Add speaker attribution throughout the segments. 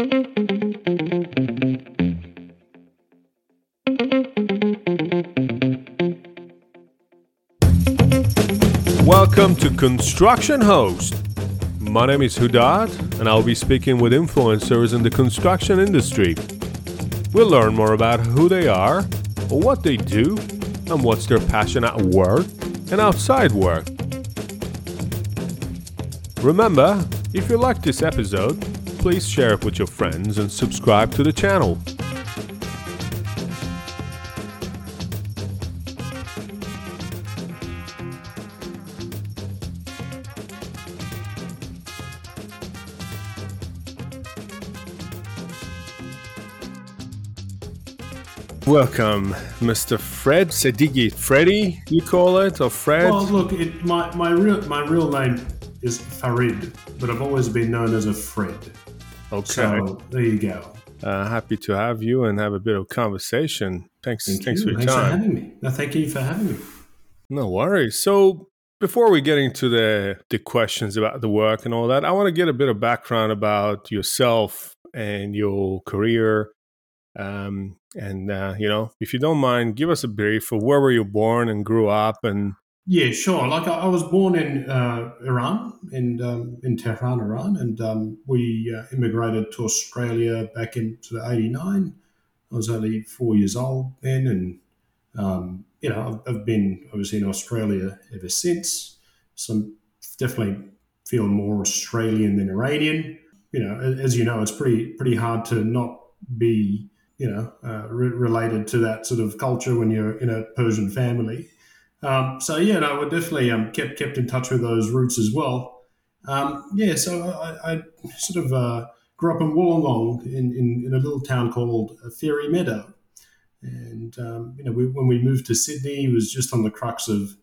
Speaker 1: Welcome to Construction Host. My name is Hudad, and I'll be speaking with influencers in the construction industry. We'll learn more about who they are, what they do, and what's their passion at work and outside work. Remember, if you like this episode, please share it with your friends and subscribe to the channel. Welcome, Mr. Fred Sedighi. Freddie, you call it, or Fred?
Speaker 2: Well, look, it, my my real my real name is Farid, but I've always been known as a Fred.
Speaker 1: Okay.
Speaker 2: So there you go.
Speaker 1: Uh, happy to have you and have a bit of conversation. Thanks,
Speaker 2: Thank
Speaker 1: thanks
Speaker 2: you.
Speaker 1: for your
Speaker 2: Thanks for
Speaker 1: time.
Speaker 2: having me. No, thank you for having me.
Speaker 1: No worries. So before we get into the the questions about the work and all that, I want to get a bit of background about yourself and your career. Um, and uh, you know, if you don't mind, give us a brief of where were you born and grew up, and
Speaker 2: Yeah, sure. Like I, I was born in uh, Iran, in um, in Tehran, Iran, and um, we uh, immigrated to Australia back in sort of '89. I was only four years old then, and um, you know I've, I've been obviously in Australia ever since. So I'm definitely feel more Australian than Iranian. You know, as you know, it's pretty pretty hard to not be you know uh, re- related to that sort of culture when you're in a Persian family. Um, so yeah, no, we're definitely um, kept kept in touch with those roots as well. Um, yeah, so I, I sort of uh, grew up in Wollongong in, in, in a little town called Fairy Meadow, and um, you know we, when we moved to Sydney, it was just on the crux of,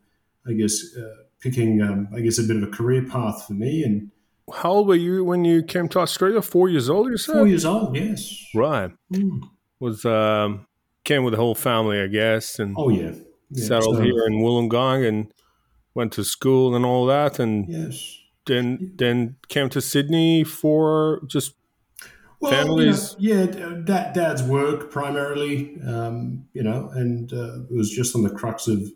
Speaker 2: I guess, uh, picking um, I guess a bit of a career path for me. And
Speaker 1: how old were you when you came to Australia? Four years old, you said.
Speaker 2: four years old, yes.
Speaker 1: Right.
Speaker 2: Mm.
Speaker 1: Was um, came with the whole family, I guess, and
Speaker 2: Oh yeah, yeah
Speaker 1: settled
Speaker 2: so-
Speaker 1: here in Wollongong and went to school and all that, and
Speaker 2: Yes.
Speaker 1: then then came to Sydney for just
Speaker 2: Well,
Speaker 1: Families-
Speaker 2: you know, yeah, dad, dad's work primarily, um, you know, and uh, it was just on the crux of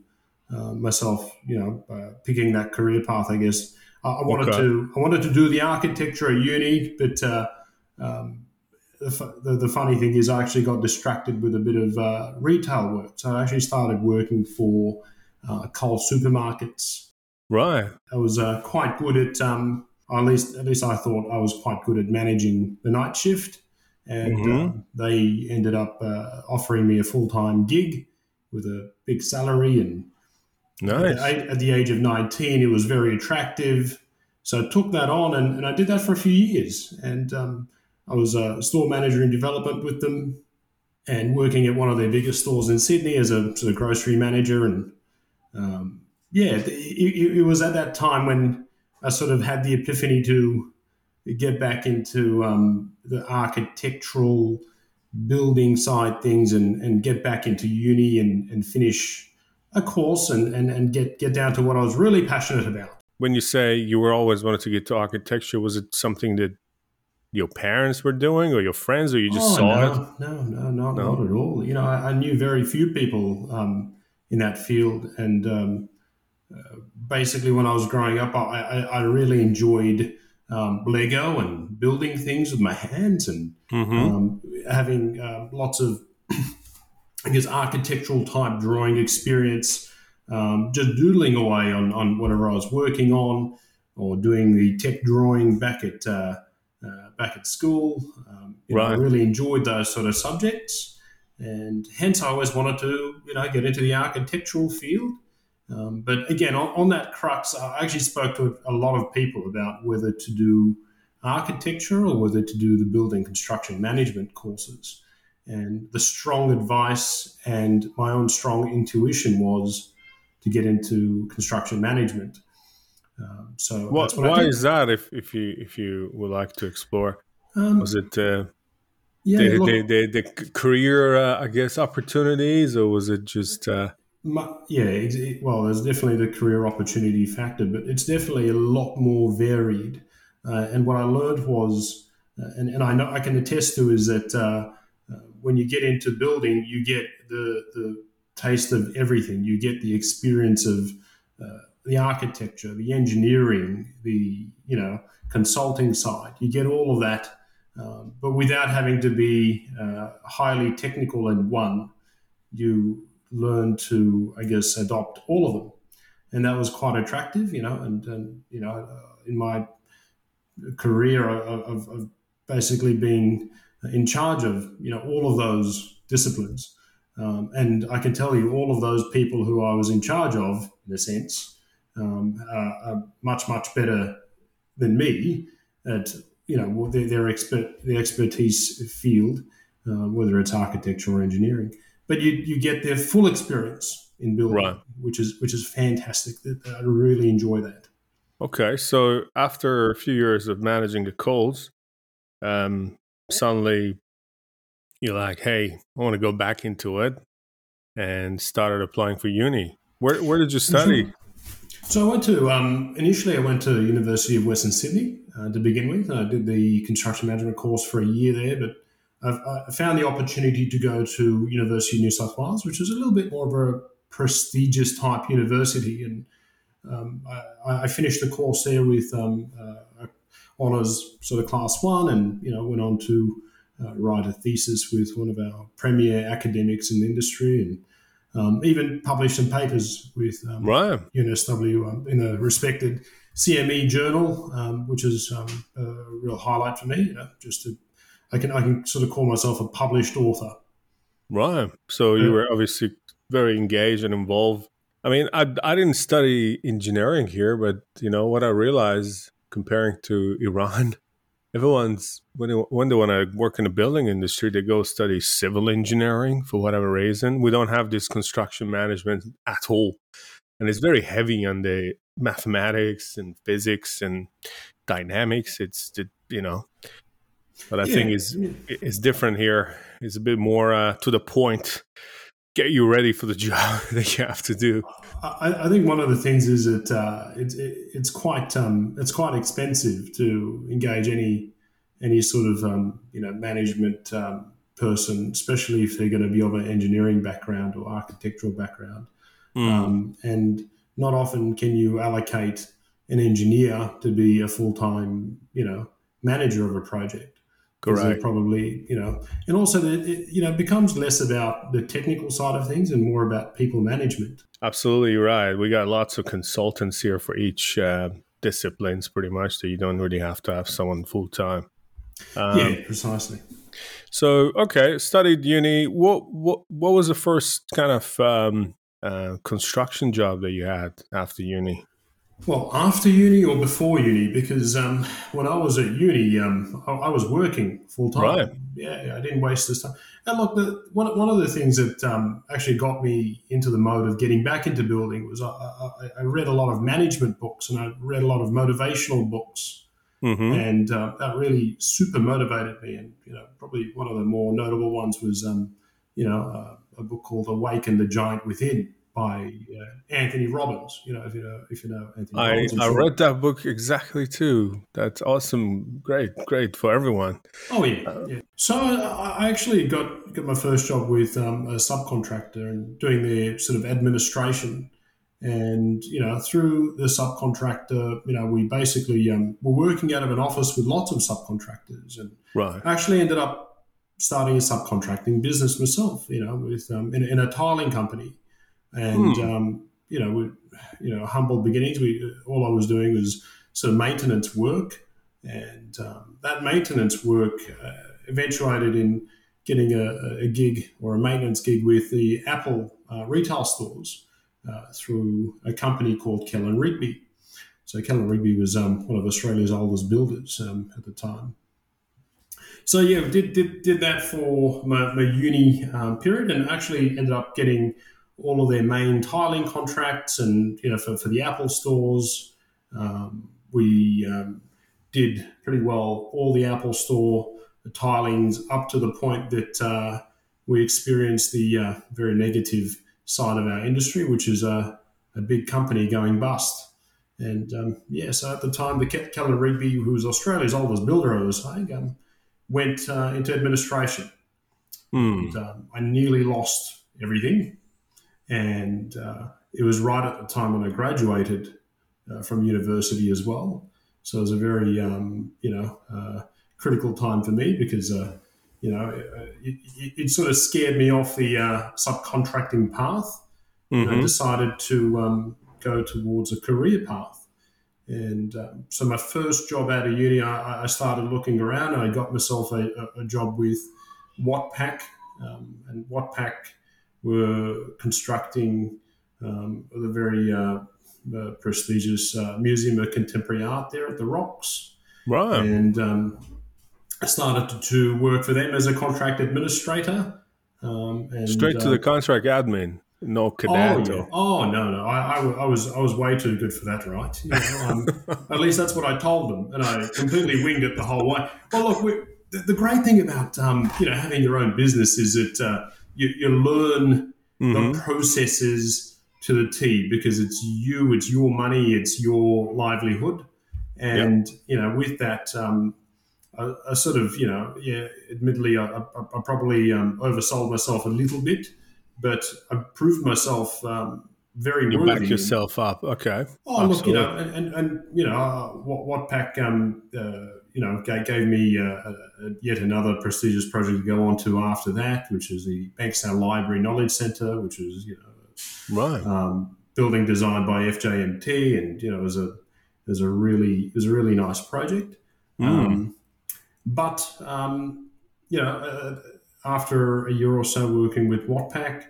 Speaker 2: uh, myself, you know, uh, picking that career path. I guess I, I wanted
Speaker 1: Okay.
Speaker 2: to, I wanted to do the architecture at uni, but uh, um, the, the the funny thing is, I actually got distracted with a bit of uh, retail work. So I actually started working for uh, Coles supermarkets.
Speaker 1: right.
Speaker 2: I was uh, quite good at, um, at least at least I thought I was quite good at managing the night shift, and
Speaker 1: Mhm.
Speaker 2: uh, they ended up uh, offering me a full time gig with a big salary. And
Speaker 1: Nice.
Speaker 2: at, at the age of nineteen, it was very attractive, so I took that on, and, and I did that for a few years. And um, I was a store manager in development with them, and working at one of their biggest stores in Sydney as a sort of grocery manager and um, yeah, it, it, was at that time when I sort of had the epiphany to get back into um, the architectural building side things and, and get back into uni and, and finish a course and, and, and get, get down to what I was really passionate about.
Speaker 1: when you say you were always wanted to get to architecture, was it something that your parents were doing or your friends or you just
Speaker 2: Oh,
Speaker 1: saw
Speaker 2: no,
Speaker 1: it?
Speaker 2: No, no, not,
Speaker 1: No?
Speaker 2: not at all. You know, I, I knew very few people um, in that field, and um, uh, basically, when I was growing up, I, I, I really enjoyed um, Lego and building things with my hands and
Speaker 1: hmm
Speaker 2: um, having uh, lots of, I guess, architectural type drawing experience. Um, just doodling away on, on whatever I was working on, or doing the tech drawing back at uh, back at school. Um, you know, I really enjoyed those sort of subjects, and hence I always wanted to you know get into the architectural field. Um, but again, on, on that crux, I actually spoke to a lot of people about whether to do architecture or whether to do the building construction management courses. And the strong advice and my own strong intuition was to get into construction management. Um, so
Speaker 1: What,
Speaker 2: what
Speaker 1: why is that? If if you if you would like to explore,
Speaker 2: Um,
Speaker 1: was it uh,
Speaker 2: yeah,
Speaker 1: the,
Speaker 2: look,
Speaker 1: the, the the career uh, I guess opportunities or was it just uh,
Speaker 2: Mu- Yeah, it, it- well, there's definitely the career opportunity factor, but it's definitely a lot more varied. Uh, and what I learned was uh, and, and I know I can attest to is that uh, uh, when you get into building, you get the the taste of everything. You get the experience of uh, the architecture, the engineering, the you know consulting side. You get all of that, um, but without having to be uh, highly technical in one. You learn to, I guess, adopt all of them, and that was quite attractive. You know, and, and you know, uh, in my career of, of basically being in charge of you know all of those disciplines. Um, and I can tell you, all of those people who I was in charge of, in a sense, um, are, are, much much better than me at you know their, their expert their expertise field, uh, whether it's architecture or engineering. But you you get their full experience in building, right. which is which is fantastic. That I really enjoy that.
Speaker 1: Okay, so after a few years of managing the Coles, um, suddenly you're like, "Hey, I want to go back into it," and started applying for uni. Where where did you study?
Speaker 2: So I went to um, initially I went to University of Western Sydney uh, to begin with. I did the construction management course for a year there, but I've, I found the opportunity to go to University of New South Wales, which is a little bit more of a prestigious type university, and um, I, I, finished the course there with um, uh, honors sort of class one, and you know went on to uh, write a thesis with one of our premier academics in the industry, and um, even published some papers with um,
Speaker 1: right.
Speaker 2: UNSW um, in a respected CME journal, um, which is um, a real highlight for me. You know, just to I can I can sort of call myself a published author.
Speaker 1: Right. So you were obviously very engaged and involved. I mean, I I didn't study engineering here, but you know what I realized comparing to Iran, everyone's when they, when they want to work in the building industry, they go study civil engineering for whatever reason. We don't have this construction management at all, and it's very heavy on the mathematics and physics and dynamics. It's you know, but I yeah. think is is different here. It's a bit more uh, to the point. Get you ready for the job that you have to do.
Speaker 2: I, I, think one of the things is that uh, it, it, it's quite um, it's quite expensive to engage any any sort of um, you know management um, person, especially if they're going to be of an engineering background or architectural background. Mm. and not often can you allocate an engineer to be a full time you know manager of a project.
Speaker 1: Correct.
Speaker 2: Probably, you know, and also it, you know becomes less about the technical side of things and more about people management.
Speaker 1: Absolutely right. We got lots of consultants here for each uh, disciplines, pretty much. So you don't really have to have someone full time.
Speaker 2: Um, yeah, precisely.
Speaker 1: So okay, studied uni. What what what was the first kind of um, uh, construction job that you had after uni?
Speaker 2: Well, after uni or before uni? Because um, when I was at uni, um, I, I, was working full time.
Speaker 1: Right.
Speaker 2: Yeah, I didn't waste this time. And look, the, one, one of the things that um, actually got me into the mode of getting back into building was I, I, I, read a lot of management books and I read a lot of motivational books. Mm-hmm. And uh, that really super motivated me. And, you know, probably one of the more notable ones was, um, you know, uh, a book called Awaken the Giant Within by uh, Anthony Robbins. You know, if you know, if you know Anthony
Speaker 1: I,
Speaker 2: Robbins.
Speaker 1: I read that book exactly too. That's awesome. Great, great for everyone.
Speaker 2: Oh yeah, uh, yeah. So I actually got got my first job with um, a subcontractor and doing their sort of administration. And you know, through the subcontractor, you know, we basically um, were working out of an office with lots of subcontractors, and
Speaker 1: right.
Speaker 2: actually ended up starting a subcontracting business myself. You know, with um, in, in a tiling company and hmm. um, you know, we, you know, humble beginnings. We all I was doing was sort of maintenance work, and um, that maintenance work uh, eventuated in getting a, a, gig or a maintenance gig with the Apple uh, retail stores uh, through a company called Kell & Rigby. So Kell & Rigby was um, one of Australia's oldest builders um, at the time. So yeah, did did, did that for my, my uni um, period, and actually ended up getting all of their main tiling contracts and you know for, for the Apple stores. Um, we um, did pretty well all the Apple store the tilings up to the point that uh, we experienced the uh, very negative side of our industry, which is a, a big company going bust. And um, yeah, so at the time, the Kell & Rigby, who was Australia's oldest builder, I was saying, um, went uh, into administration.
Speaker 1: Hmm.
Speaker 2: And, um, I nearly lost everything, and uh, it was right at the time when I graduated uh, from university as well. So it was a very um, you know uh, critical time for me because uh, you know it, it, it, sort of scared me off the uh, subcontracting path. And I
Speaker 1: Mhm.
Speaker 2: decided to um, go towards a career path. And um, so my first job out of uni, I, I started looking around and I got myself a, a, a job with Watpac. Um, and Watpac were constructing um, the very uh, uh, prestigious uh, Museum of Contemporary Art there at the Rocks.
Speaker 1: Right.
Speaker 2: And um, I started to, work for them as a contract administrator. Um, and,
Speaker 1: Straight to
Speaker 2: uh,
Speaker 1: the contract admin. No
Speaker 2: Oh,
Speaker 1: cadet.
Speaker 2: yeah. oh no, no, I, I, I was I was way too good for that, right? You know, um, at least that's what I told them, and I completely winged it the whole way. Well, look, we, the, the great thing about um, you know having your own business is that uh, you, you learn
Speaker 1: Mhm.
Speaker 2: the processes to the T because it's you, it's your money, it's your livelihood, and you know with that. Um, I, I sort of, you know, yeah. Admittedly, I, I, I probably um, oversold myself a little bit, but I proved myself um, very
Speaker 1: You
Speaker 2: worthy.
Speaker 1: back yourself up. Okay.
Speaker 2: Oh, look, you know,
Speaker 1: Absolutely.
Speaker 2: and, and, and you know, uh, what Watpac, um, uh, you know, gave, gave me uh, a, a, yet another prestigious project to go on to after that, which is the Bankstown Library Knowledge Centre, which was you know
Speaker 1: Right.
Speaker 2: um, building designed by FJMT, and you know, it was a it was a really it was a really nice project.
Speaker 1: Mm.
Speaker 2: Um, but um, you know, uh, after a year or so working with Watpac,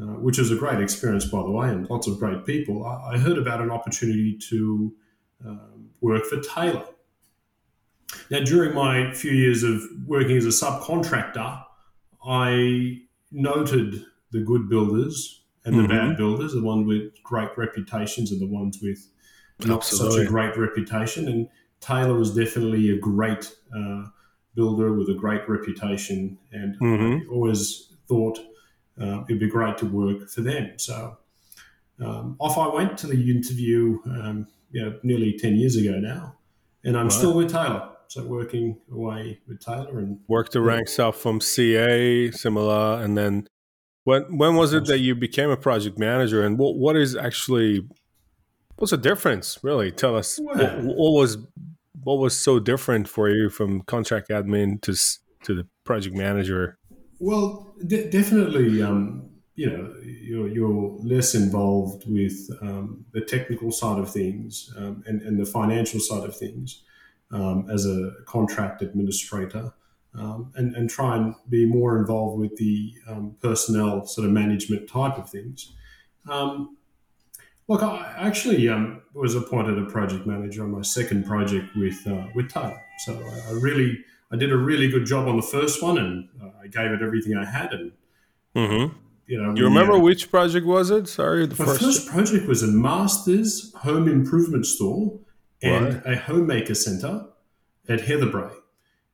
Speaker 2: uh, which was a great experience, by the way, and lots of great people, I, I heard about an opportunity to um, work for Taylor. Now, during my few years of working as a subcontractor, I noted the good builders and the
Speaker 1: Mhm.
Speaker 2: bad builders, the ones with great reputations and the ones with not such a great reputation. And Taylor was definitely a great uh, builder with a great reputation, and
Speaker 1: Mhm.
Speaker 2: I always thought uh, it'd be great to work for them. So um, off I went to the interview, um, you know, nearly ten years ago now, and I'm
Speaker 1: Right.
Speaker 2: still with Taylor. So working away with Taylor, and
Speaker 1: Worked the ranks up from CA, similar, and then when when was it that you became a project manager? And what what is actually what's the difference? Really, tell us what, what was what was so different for you from contract admin to to the project manager?
Speaker 2: Well, de- definitely, um, you know, you're, you're less involved with um, the technical side of things um, and, and the financial side of things um, as a contract administrator, um, and, and try and be more involved with the um, personnel sort of management type of things. Um, look, I actually um, was appointed a project manager on my second project with uh, with Taylor, so I, I really I did a really good job on the first one, and uh, I gave it everything I had. And
Speaker 1: Mm-hmm.
Speaker 2: you know,
Speaker 1: You
Speaker 2: we,
Speaker 1: remember
Speaker 2: uh,
Speaker 1: which project was it? Sorry, the
Speaker 2: my
Speaker 1: first.
Speaker 2: first project was a Masters home improvement store and
Speaker 1: Right.
Speaker 2: a homemaker centre at Heatherbrae.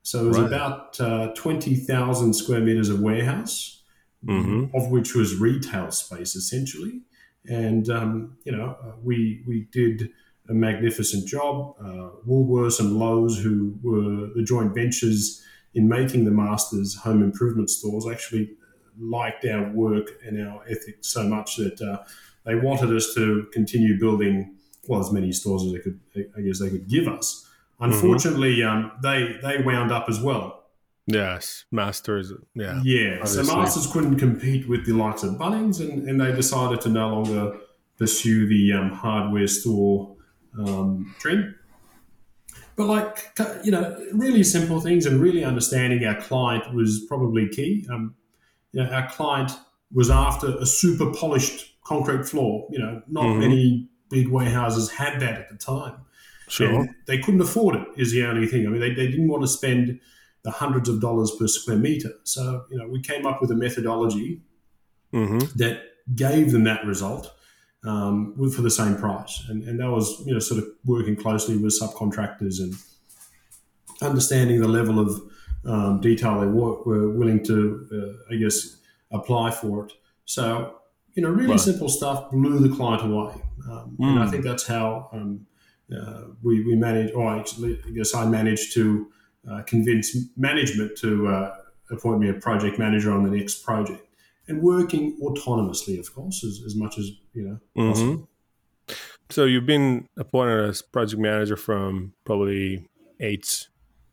Speaker 2: So it was
Speaker 1: Right.
Speaker 2: about uh, twenty thousand square meters of warehouse,
Speaker 1: Mhm.
Speaker 2: of which was retail space essentially. And um, you know, uh, we we did a magnificent job. Uh, Woolworths and Lowe's, who were the joint ventures in making the Masters home improvement stores, actually liked our work and our ethics so much that uh, they wanted us to continue building well as many stores as they could, I guess, they could give us. Unfortunately, um, they they wound up as well.
Speaker 1: Yes, Masters. Yeah.
Speaker 2: Yeah, so. Masters couldn't compete with the likes of Bunnings, and, and they decided to no longer pursue the um, hardware store um, trend. But like you know, really simple things and really understanding our client was probably key. Um, you know, our client was after a super polished concrete floor. You know, not
Speaker 1: Mhm.
Speaker 2: many big warehouses had that at the time.
Speaker 1: Sure.
Speaker 2: And they couldn't afford it, is the only thing. I mean, they, they didn't want to spend the hundreds of dollars per square meter. So, you know, we came up with a methodology
Speaker 1: hmm
Speaker 2: that gave them that result um, for the same price. And, and that was, you know, sort of working closely with subcontractors and understanding the level of um, detail they were, were willing to, uh, I guess, apply for it. So, you know, really
Speaker 1: Right.
Speaker 2: simple stuff blew the client away. Um, And I
Speaker 1: Mm.
Speaker 2: think that's how um, uh, we, we managed, or actually, I guess I managed to uh, convince management to uh, appoint me a project manager on the next project, and working autonomously, of course, as, as much as you know mm-hmm. possible.
Speaker 1: So you've been appointed as project manager from probably eight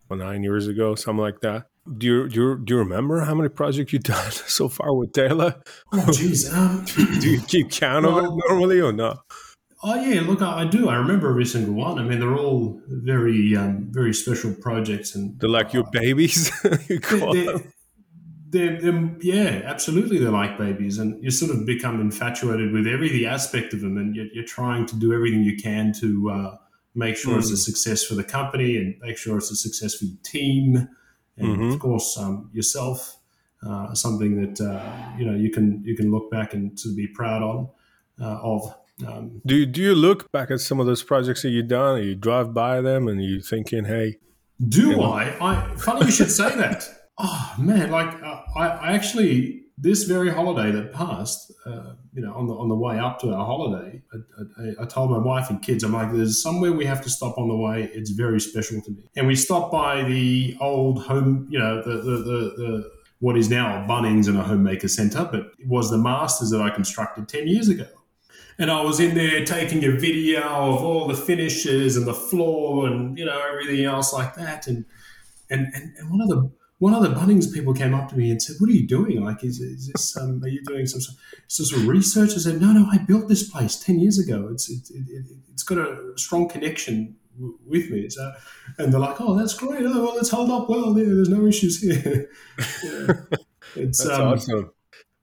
Speaker 1: or nine years ago, something like that. Do you do you, do you remember how many projects you've done so far with Taylor?
Speaker 2: Oh, jeez. Um,
Speaker 1: do you keep count well, of it normally or not?
Speaker 2: Oh yeah, look, I, I, do. I remember every single one. I mean, they're all very, um, very special projects, and
Speaker 1: they're like uh, your babies. you
Speaker 2: they're, they're, they're, yeah, absolutely, they're like babies, and you sort of become infatuated with every aspect of them, and you're, you're trying to do everything you can to uh, make sure mm. it's a hmm. success for the company and make sure it's a success for your team, and mm-hmm. of course um, yourself. Uh, something that uh, you know you can you can look back and to be proud on uh, of.
Speaker 1: Um, do you, do you look back at some of those projects that you've done? you drive by them and you thinking, "Hey."
Speaker 2: Do? I? I funny you should say that. Oh man, like uh, I, I actually this very holiday that passed, uh, you know, on the on the way up to our holiday, I, I, I, told my wife and kids, I'm like, "There's somewhere we have to stop on the way. It's very special to me." And we stopped by the old home, you know, the the the, the what is now a Bunnings and a homemaker centre, but it was the Masters that I constructed ten years ago. And I was in there taking a video of all the finishes and the floor and you know everything else like that, and and and, and one of the one of the Bunnings people came up to me and said, "What are you doing? Like, is, is this? Um, are you doing some sort of research?" I said, "No, no, I built this place ten years ago. It's it, it, has got a strong connection w- with me." So, and they're like, "Oh, that's great. Oh, well, it's held up well. Yeah, there's no issues here." yeah.
Speaker 1: It's that's um, awesome.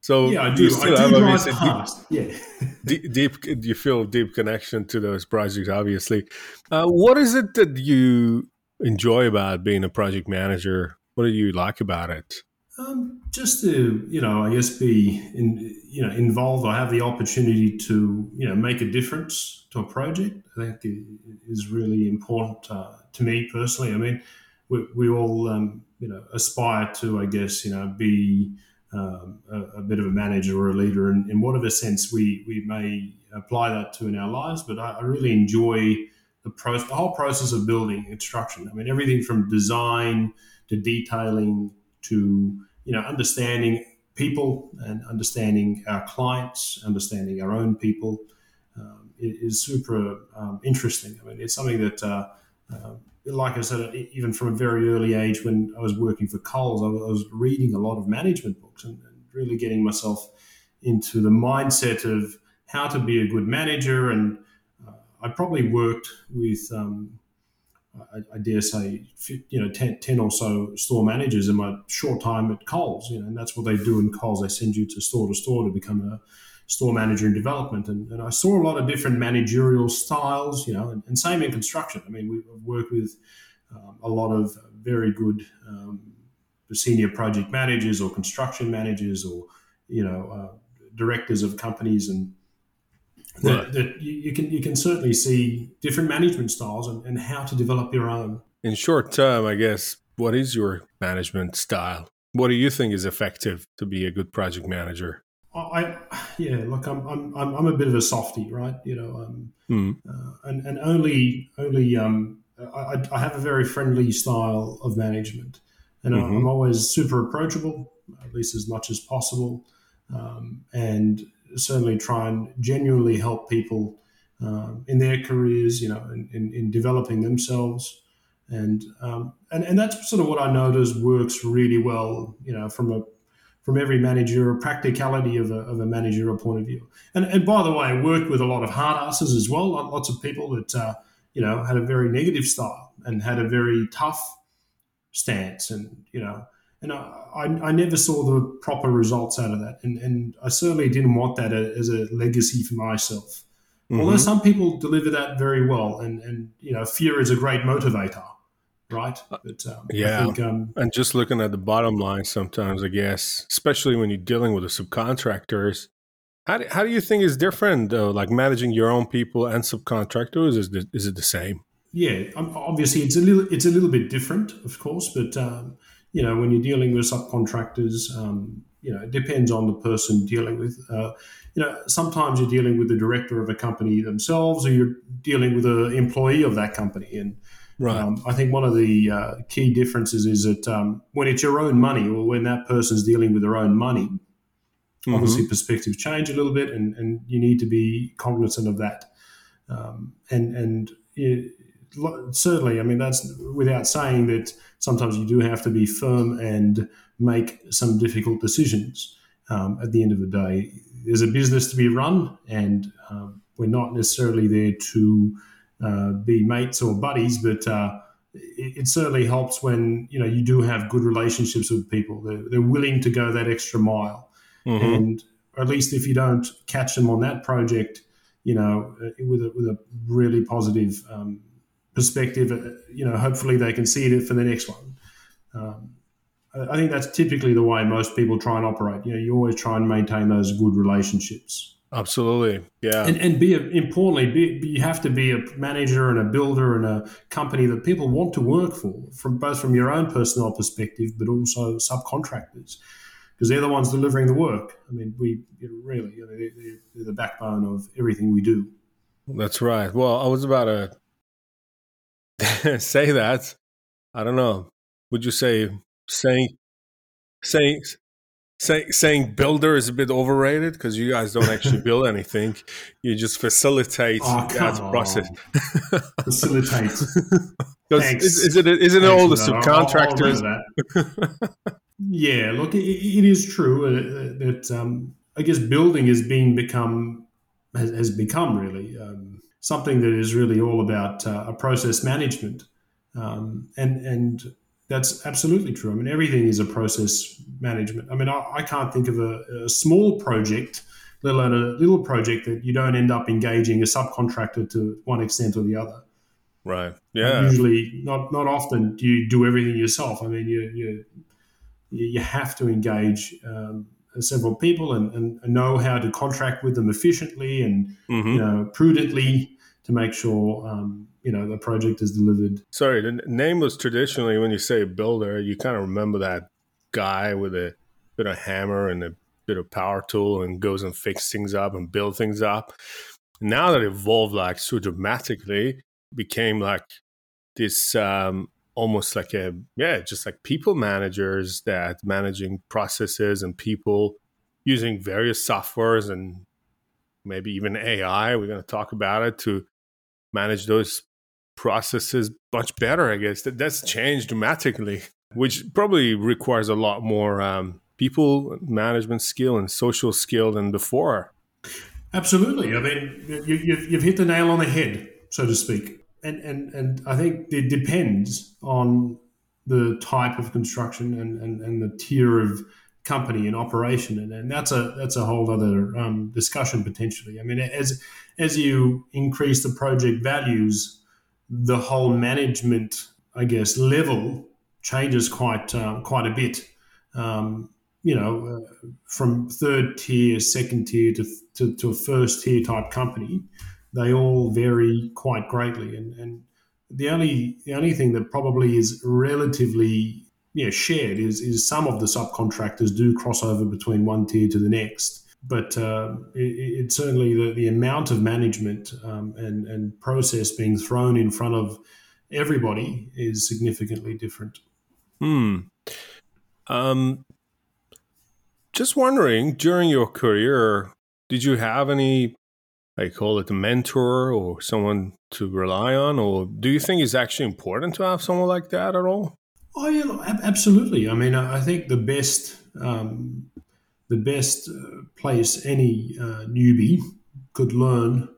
Speaker 1: So
Speaker 2: yeah, I do. I do drive past.
Speaker 1: Deep, yeah, deep, deep. You feel deep connection to those projects, obviously. Uh, what is it that you enjoy about being a project manager what do you like about it?
Speaker 2: Um, just to you know, I guess be in, you know involved. I have the opportunity to you know make a difference to a project. I think is really important uh, to me personally. I mean, we, we all um, you know aspire to, I guess, you know, be um, a, a, bit of a manager or a leader in, in, whatever sense we we may apply that to in our lives. But I, I really enjoy the pro- the whole process of building construction. I mean, everything from design to detailing to you know understanding people and understanding our clients, understanding our own people um, is super um, interesting. I mean, it's something that, uh, uh, like I said, even from a very early age when I was working for Coles, I was reading a lot of management books and, and really getting myself into the mindset of how to be a good manager. And uh, I probably worked with um, I, I, dare say, you know, 10, 10, or so store managers in my short time at Coles. You know, and that's what they do in Coles. They send you to store to store to become a store manager in development. And, and I saw a lot of different managerial styles, you know, and, and same in construction. I mean, we've worked with um, a lot of very good um, senior project managers or construction managers or, you know, uh, directors of companies and that, right. that you, can you can certainly see different management styles and, and how to develop your own.
Speaker 1: In short term, I guess, what is your management style? What do you think is effective to be a good project manager?
Speaker 2: I, yeah, look, I'm, I'm, I'm a bit of a softy, right? You know, um, mm. uh, and, and only, only, um, I, I have a very friendly style of management and mm-hmm. I'm always super approachable, at least as much as possible. Um, and certainly try and genuinely help people um, in their careers, you know, in, in, in developing themselves. And, um, and and that's sort of what I notice works really well, you know, from a from every manager, a practicality of a, of a managerial point of view. And, and by the way, I worked with a lot of hard asses as well, lots of people that, uh, you know, had a very negative style and had a very tough stance and, you know, and I, I, never saw the proper results out of that. And, and I certainly didn't want that as a legacy for myself. Mm-hmm. Although some people deliver that very well, and, and you know, fear is a great motivator, right?
Speaker 1: Uh, but um, yeah, think, um, and just looking at the bottom line, sometimes I guess, especially when you're dealing with the subcontractors, how do, how do you think is different though? Like managing your own people and subcontractors, is it, is it the same?
Speaker 2: Yeah, um, obviously it's a little it's a little bit different, of course, but um, you know, when you're dealing with subcontractors, um, you know, it depends on the person dealing with. Uh, you know, sometimes you're dealing with the director of a company themselves, or you're dealing with an employee of that company, and
Speaker 1: Right.
Speaker 2: Um, I think one of the uh, key differences is that um, when it's your own money or when that person's dealing with their own money,
Speaker 1: Mm-hmm.
Speaker 2: obviously perspectives change a little bit and, and you need to be cognizant of that. Um, and and it, certainly, I mean, that's without saying that sometimes you do have to be firm and make some difficult decisions. Um, at the end of the day, there's a business to be run, and um, we're not necessarily there to uh, be mates or buddies, but uh, it, it, certainly helps when you know you do have good relationships with people. They're, they're willing to go that extra mile, mm-hmm. and at least if you don't catch them on that project, you know, uh, with a, with a really positive um, perspective, uh, you know, hopefully they can see it for the next one. Um, I think that's typically the way most people try and operate. You know, you always try and maintain those good relationships.
Speaker 1: Absolutely, yeah.
Speaker 2: And, and be a, importantly, be, you have to be a manager and a builder and a company that people want to work for, from both from your own personnel perspective, but also subcontractors, because they're the ones delivering the work. I mean, we you know, really you know, they're, they're the backbone of everything we do.
Speaker 1: That's right. Well, I was about to say that. I don't know. Would you say saying saying say, saying builder is a bit overrated because you guys don't actually build anything. You just facilitate
Speaker 2: oh,
Speaker 1: that process.
Speaker 2: facilitate.
Speaker 1: Thanks. Is, is, it isn't it all the subcontractors?
Speaker 2: yeah, look, it, it is true uh, that um, I guess building is being become has, has become really um, something that is really all about uh, a process management, um, and and that's absolutely true. I mean, everything is a process management. I mean, I, I can't think of a, a, small project, let alone a little project, that you don't end up engaging a subcontractor to one extent or the other.
Speaker 1: Right. Yeah.
Speaker 2: usually, not not often do you do everything yourself. I mean, you you you have to engage um, several people and, and, know how to contract with them efficiently and mm-hmm. you know prudently to make sure um, you know the project is delivered.
Speaker 1: Sorry, the name was traditionally when you say builder, you kind of remember that guy with a bit of hammer and a bit of power tool and goes and fix things up and build things up. Now that evolved like so dramatically, became like this um, almost like a yeah, just like people managers that managing processes and people using various softwares and maybe even AI. We're going to talk about it to manage those processes much better. I guess that that's changed dramatically, which probably requires a lot more um, people management skill and social skill than before.
Speaker 2: Absolutely. I mean, you, you've, you've hit the nail on the head, so to speak. And, and, and I think it depends on the type of construction and, and, and the tier of company and operation, and, and that's a that's a whole other um, discussion potentially. I mean, as as you increase the project values, the whole management, I guess, level changes quite uh, quite a bit. Um, you know, uh, from third tier, second tier to, to, to, a first tier type company, they all vary quite greatly. And, and the only the only thing that probably is relatively yeah, shared is is some of the subcontractors do cross over between one tier to the next but uh, it, certainly the, the amount of management um, and, and process being thrown in front of everybody is significantly different.
Speaker 1: Hmm. Um, just wondering, during your career, did you have any, I call it a mentor or someone to rely on, or do you think it's actually important to have someone like that at all?
Speaker 2: Oh yeah, absolutely. I mean, I think the best um, the best uh, place any uh, newbie could learn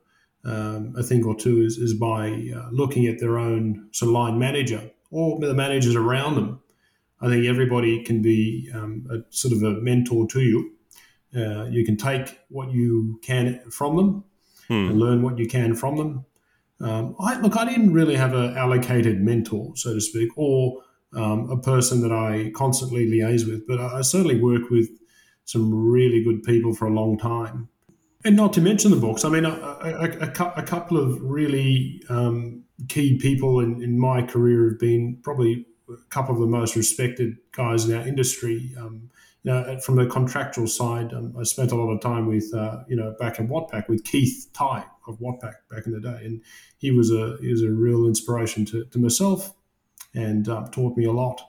Speaker 2: um, a thing or two is, is by uh, looking at their own sort of line manager or the managers around them. I think everybody can be um, a sort of a mentor to you. Uh, you can take what you can from them hmm. and learn what you can from them. Um, I, look, I didn't really have an allocated mentor, so to speak, or um, a person that I constantly liaise with, but I, certainly work with some really good people for a long time. And not to mention the books. I mean, a, a, a, a couple of really um, key people in, in, my career have been probably a couple of the most respected guys in our industry. Um, you know, from the contractual side, um, I spent a lot of time with, uh, you know, back in Watpac with Keith Ty of Watpac back in the day, and he was a he was a real inspiration to, to myself, and uh, taught me a lot.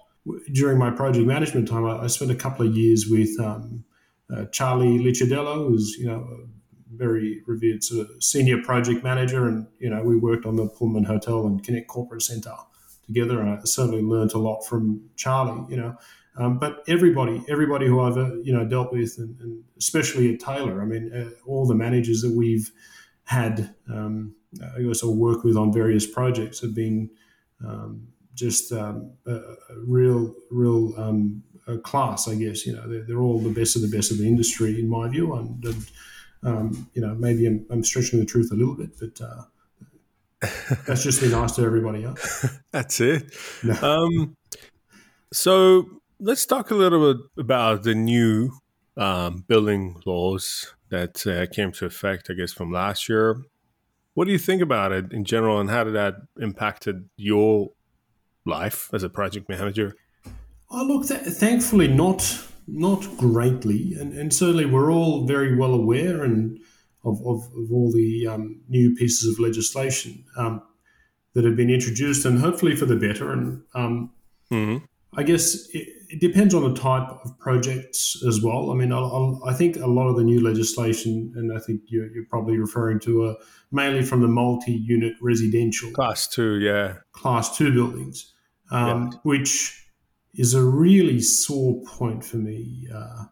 Speaker 2: During my project management time, I, I spent a couple of years with um, uh, Charlie Licciardello, who's you know a very revered sort of senior project manager, and you know we worked on the Pullman Hotel and Connect Corporate Centre together, and I certainly learned a lot from Charlie. You know, um, but everybody, everybody who I've uh, you know dealt with, and, and, especially at Taylor, I mean, uh, all the managers that we've had, um, I guess, or work with on various projects have been um, just um, a, a, real, real um, class. I guess you know they're, they're, all the best of the best of the industry in my view, and, and um, you know maybe I'm, I'm, stretching the truth a little bit, but. Uh, that's just be nice to everybody else.
Speaker 1: that's it. No. Um, so let's talk a little bit about the new um, building laws that uh, came to effect, I guess, from last year. What do you think about it in general, and how did that impacted your life as a project manager?
Speaker 2: Oh, look, th- thankfully not not greatly, and, and certainly we're all very well aware and of, of, of all the um, new pieces of legislation um, that have been introduced, and hopefully for the better. And um, mm-hmm. I guess it, it, depends on the type of projects as well. I mean, I'll, i think a lot of the new legislation, and I think you're, you're probably referring to a, mainly from the multi-unit residential
Speaker 1: class two, yeah,
Speaker 2: class two buildings, um, yeah. which is a really sore point for me. Uh,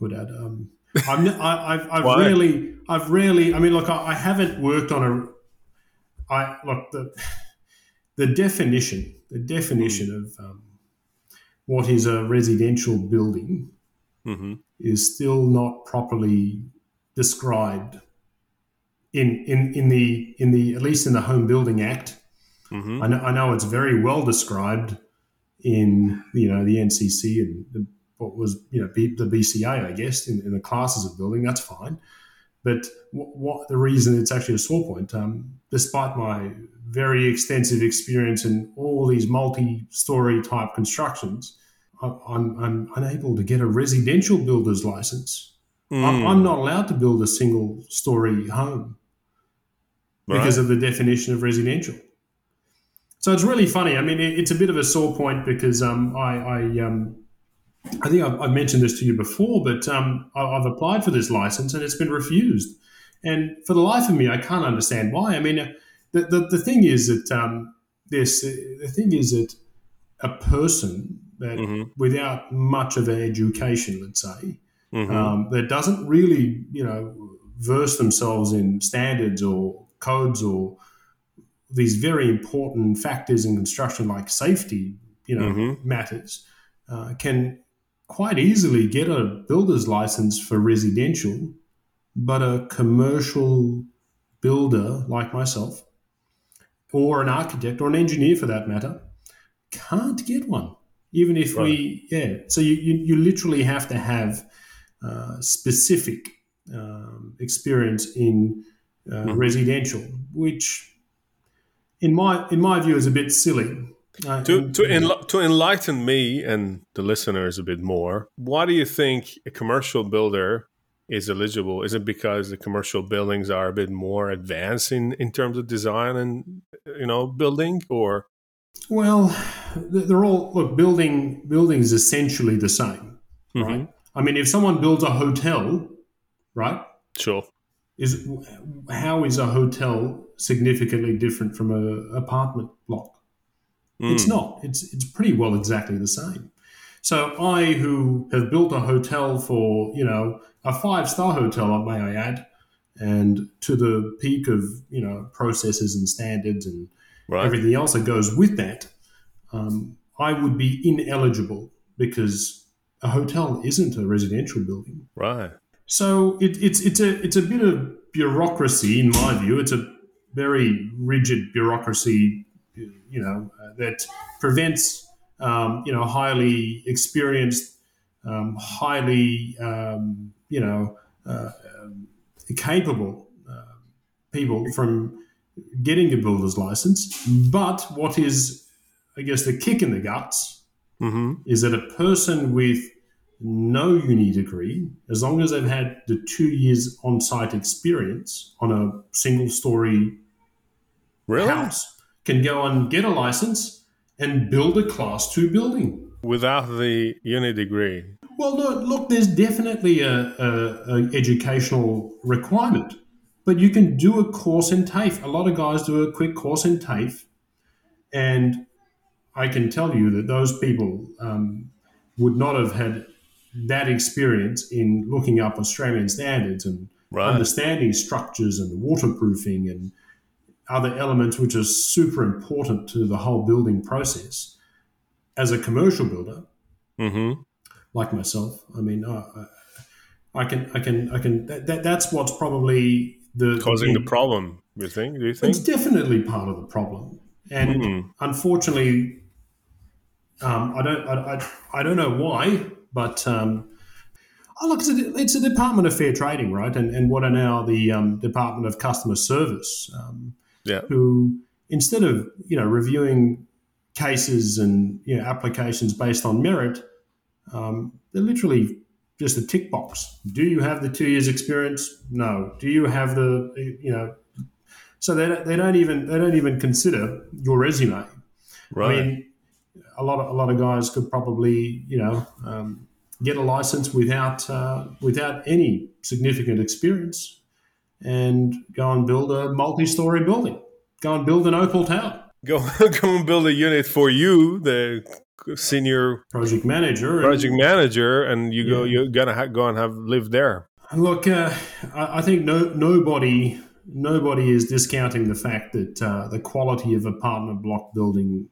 Speaker 2: Huddad. Um, I'm, I, have I've really, I've really, I mean, look, I, I haven't worked on a, I look the, the definition, the definition mm. of um, what is a residential building mm-hmm. is still not properly described in, in, in the in the at least in the Home Building Act. Mm-hmm. I, know, I know it's very well described in you know the NCC and the, what was you know the BCA, I guess, in, in, the classes of building. That's fine. But what, what the reason it's actually a sore point, um, despite my very extensive experience in all these multi-story type constructions, I'm, I'm unable to get a residential builder's license. Mm. I'm, I'm, not allowed to build a single story home right. because of the definition of residential. So it's really funny. I mean, it, it's a bit of a sore point because um, I, I, um, I think I've, I've, mentioned this to you before, but um, I, I've applied for this license and it's been refused. And for the life of me, I can't understand why. I mean, the, the, the thing is that um, this, the thing is that a person that mm-hmm. without much of an education, let's say, mm-hmm. um, that doesn't really, you know, verse themselves in standards or codes or these very important factors in construction, like safety, you know, mm-hmm. matters, uh, can quite easily get a builder's license for residential, but a commercial builder like myself, or an architect or an engineer for that matter, can't get one even if right. we yeah so you, you, you literally have to have uh, specific um, experience in uh, mm-hmm. residential which in my in my view is a bit silly
Speaker 1: uh, to to, to enlighten me and the listeners a bit more why do you think a commercial builder is eligible is it because the commercial buildings are a bit more advanced in, in terms of design and you know building or
Speaker 2: well, they're all look building buildings essentially the same, mm-hmm. right? I mean, if someone builds a hotel, right?
Speaker 1: Sure.
Speaker 2: Is how is a hotel significantly different from a apartment block? Mm. It's not. It's it's pretty well exactly the same. So I, who have built a hotel for you know a five star hotel, may I add, and to the peak of you know processes and standards and right. everything else that goes with that, um, I would be ineligible because a hotel isn't a residential building.
Speaker 1: Right.
Speaker 2: So it, it's it's a it's a bit of bureaucracy in my view. It's a very rigid bureaucracy, you know, uh, that prevents um, you know highly experienced, um, highly um, you know uh, um, capable uh, people from getting a builder's license. But what is I guess the kick in the guts
Speaker 1: hmm
Speaker 2: is that a person with no uni degree, as long as they've had the two years on site experience on a single story
Speaker 1: Really?
Speaker 2: house, can go and get a license and build a class two building.
Speaker 1: Without the uni degree.
Speaker 2: Well, no, look, there's definitely a, a, a educational requirement, but you can do a course in TAFE. A lot of guys do a quick course in TAFE, and I can tell you that those people um, would not have had that experience in looking up Australian standards and
Speaker 1: Right.
Speaker 2: understanding structures and waterproofing and other elements which are super important to the whole building process. As a commercial builder,
Speaker 1: hmm
Speaker 2: like myself. I mean, uh, I can, I can, I can. That, that, that's what's probably the
Speaker 1: Causing the
Speaker 2: big-
Speaker 1: problem, you think? Do you think?
Speaker 2: It's definitely part of the problem, and
Speaker 1: Hmm.
Speaker 2: unfortunately, um, I don't, I, I, I don't know why, but um, oh, look, it's a, it's a Department of Fair Trading, right? And and what are now the um, Department of Customer Service, um,
Speaker 1: Yeah.
Speaker 2: who instead of you know reviewing cases and you know applications based on merit, um, they're literally just a tick box. Do you have the two years experience? No. Do you have the you know? So they don't, they don't even they don't even consider your resume.
Speaker 1: Right.
Speaker 2: I mean, a lot of a lot of guys could probably you know um, get a license without uh, without any significant experience, and go and build a multi-story building. Go and build an Opal Tower.
Speaker 1: go go and build a unit for you, the senior
Speaker 2: Project manager. and-
Speaker 1: project manager, and you go. You're gonna ha- go and have live there.
Speaker 2: Look, uh, I, I think no, nobody nobody is discounting the fact that uh, the quality of apartment block building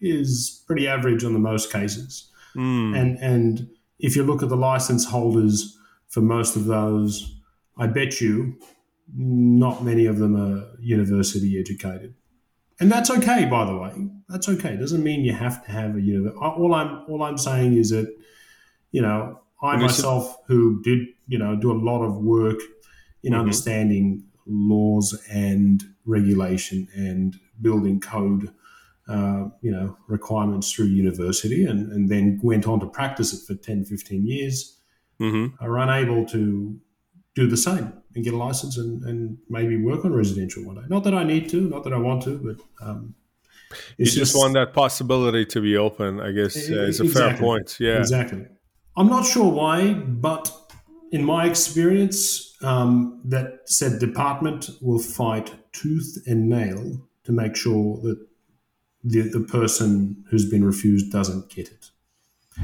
Speaker 2: is pretty average on the most cases.
Speaker 1: Mm.
Speaker 2: And and if you look at the license holders for most of those, I bet you not many of them are university educated. And that's okay, by the way. That's okay. It doesn't mean you have to have a university. All I'm all I'm saying is that, you know, I
Speaker 1: And you should-
Speaker 2: myself who did, you know, do a lot of work in
Speaker 1: Mhm.
Speaker 2: understanding laws and regulation and building code uh, you know, requirements through university and, and then went on to practice it for 10, 15 years,
Speaker 1: hmm
Speaker 2: are unable to do the same and get a license and, and maybe work on residential one day. Not that I need to, not that I want to, but um,
Speaker 1: You
Speaker 2: it's
Speaker 1: just, want that possibility to be open. I guess
Speaker 2: E-
Speaker 1: uh, is a fair point. Yeah.
Speaker 2: Exactly. I'm not sure why, but in my experience, um, that said department will fight tooth and nail to make sure that the, the person who's been refused doesn't get it.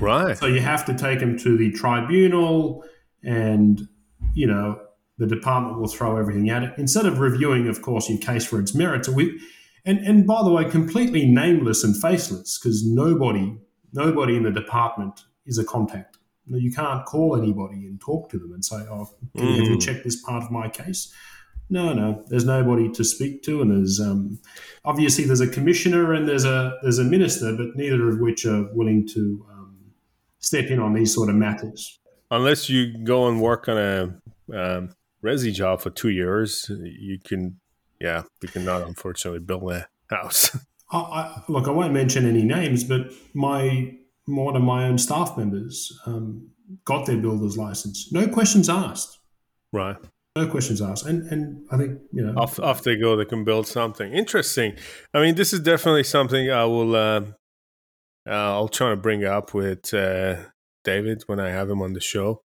Speaker 1: Right.
Speaker 2: So you have to take them to the tribunal, and you know the department will throw everything at it instead of reviewing, of course, your case for its merits. We, and and by the way, completely nameless and faceless because nobody nobody in the department is a contact. You can't call anybody and talk to them and say, "Oh, can you, have you
Speaker 1: Mm.
Speaker 2: checked this part of my case?" No, no. There's nobody to speak to, and there's um, obviously there's a commissioner and there's a there's a minister, but neither of which are willing to um, step in on these sort of matters.
Speaker 1: Unless you go and work on a um, resi job for two years, you can. Yeah, you cannot unfortunately build a house.
Speaker 2: I, I, look, I won't mention any names, but my one of my own staff members um, got their builder's license, no questions asked,
Speaker 1: right.
Speaker 2: no questions asked, and and I think you know
Speaker 1: off off they go. They can build something interesting. I mean, this is definitely something I will. Uh, uh, I'll try to bring up with uh, David when I have him on the show.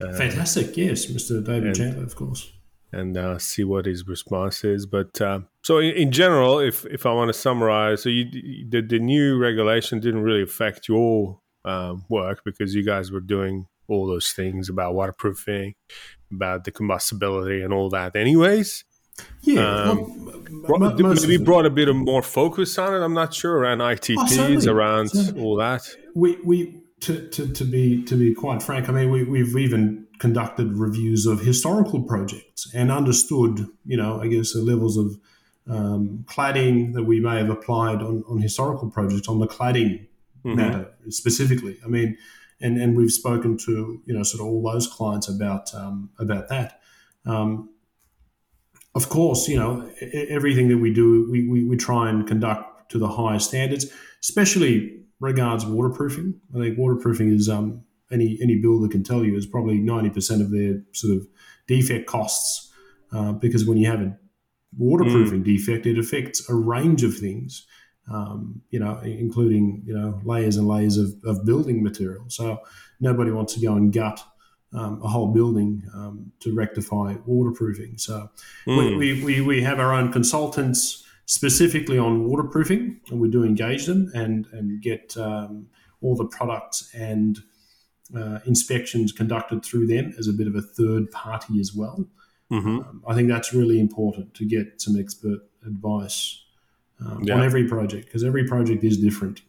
Speaker 1: Uh,
Speaker 2: fantastic. Yes, Mr. David
Speaker 1: and-
Speaker 2: Chandler, of course.
Speaker 1: and uh, see what his response is. But uh, so in, in general, if if I want to summarize, so you, the the new regulation didn't really affect your um, work because you guys were doing all those things about waterproofing, about the combustibility and all that, anyways.
Speaker 2: Yeah,
Speaker 1: Um,
Speaker 2: look,
Speaker 1: Bro-
Speaker 2: mo-
Speaker 1: maybe brought a bit of more focus on it. I'm not sure around ITPs,
Speaker 2: certainly,
Speaker 1: around all that.
Speaker 2: we we to, to, to be to be quite frank, I mean we, we've even conducted reviews of historical projects and understood, you know, I guess the levels of um, cladding that we may have applied on, on historical projects on the cladding
Speaker 1: Mhm.
Speaker 2: matter specifically. I mean, and and we've spoken to you know sort of all those clients about um, about that. Um, of course, you know everything that we do, we, we, we try and conduct to the highest standards, especially regards waterproofing. I think waterproofing is um, any any builder can tell you is probably ninety percent of their sort of defect costs uh, because when you have a waterproofing mm. defect, it affects a range of things. Um, you know, including you know layers and layers of, of building material. So nobody wants to go and gut um, a whole building um, to rectify waterproofing. So mm. we, we, we have our own consultants specifically on waterproofing, and we do engage them and and get um, all the products and uh, inspections conducted through them as a bit of a third party as well. Mm-hmm. Um, I think that's really important to get some expert advice um, yeah. on every project because every project is different.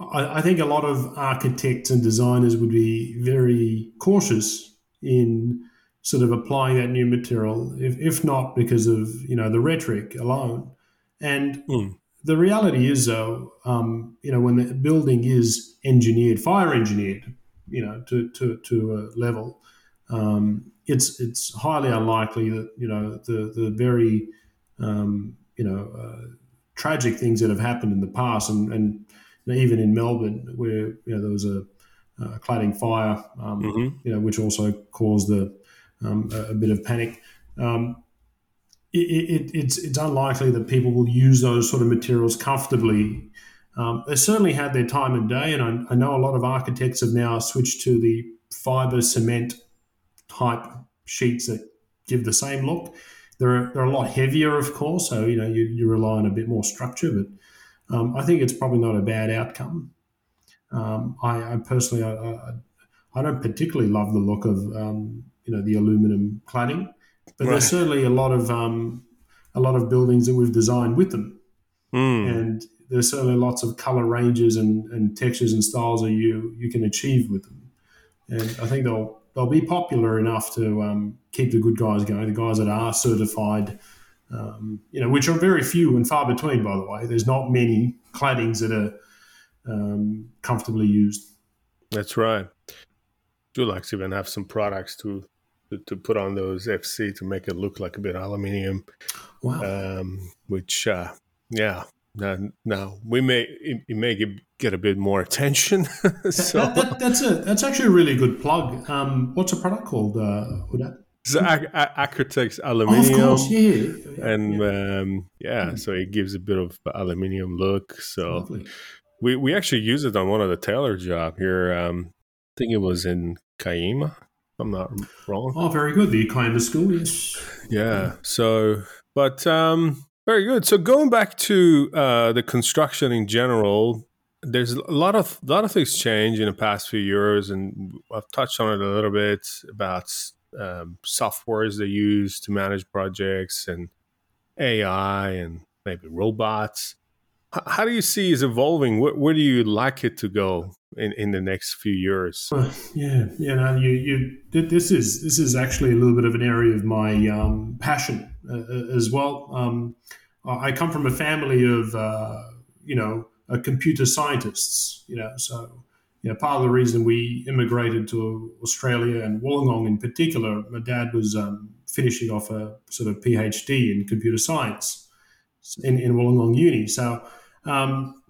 Speaker 2: I, I, think a lot of architects and designers would be very cautious in sort of applying that new material, if, if not because of you know the rhetoric alone. And mm. the reality is, though, um, you know, when the building is engineered, fire engineered, you know, to to, to a level, um, it's it's highly unlikely that you know the the very um, you know uh, tragic things that have happened in the past, and, and you know, even in Melbourne, where you know there was a, a cladding fire, um, mm-hmm. you know, which also caused a, um, a, a bit of panic. Um, it, it, it's it's unlikely that people will use those sort of materials comfortably. Um, they certainly had their time and day, and I, I know a lot of architects have now switched to the fiber cement type sheets that give the same look. They're, they're a lot heavier, of course, so you know you, you rely on a bit more structure, but um, I think it's probably not a bad outcome. Um, I, I, personally, I, I, don't particularly love the look of um, you know the aluminum cladding, but right. there's certainly a lot of um, a lot of buildings that we've designed with them, mm. and there's certainly lots of color ranges and, and textures and styles that you you can achieve with them, and I think they'll they'll be popular enough to um, keep the good guys going, the guys that are certified, um, you know, which are very few and far between, by the way. There's not many claddings that are um, comfortably used.
Speaker 1: That's right. Dulux even have some products to, to, to put on those FC to make it look like a bit aluminium. Wow. Um, which, uh, yeah, now, now we may it, it may get, get, a bit more attention. so
Speaker 2: that, that, that's a that's actually a really good plug. Um, what's a product called? Uh,
Speaker 1: AcraTex aluminium.
Speaker 2: Oh, of course, yeah,
Speaker 1: and yeah. Um, yeah, mm. so it gives a bit of aluminium look. So Lovely. we we actually use it on one of the Taylor job here. Um, I think it was in Kiama. I'm not wrong.
Speaker 2: Oh, very good. The Kiama school, yes.
Speaker 1: Yeah. So, but um, very good. So going back to uh, the construction in general, there's a lot of a lot of things change in the past few years, and I've touched on it a little bit about um, softwares they use to manage projects and AI and maybe robots. How do you see is evolving? Where, where, do you like it to go in, in the next few years?
Speaker 2: Uh, yeah, yeah. No, you, you. This is this is actually a little bit of an area of my um, passion uh, uh, as well. Um, I come from a family of uh, you know computer scientists. You know, so you know part of the reason we immigrated to Australia and Wollongong in particular, my dad was um, finishing off a sort of PhD in computer science in, in Wollongong Uni. So um,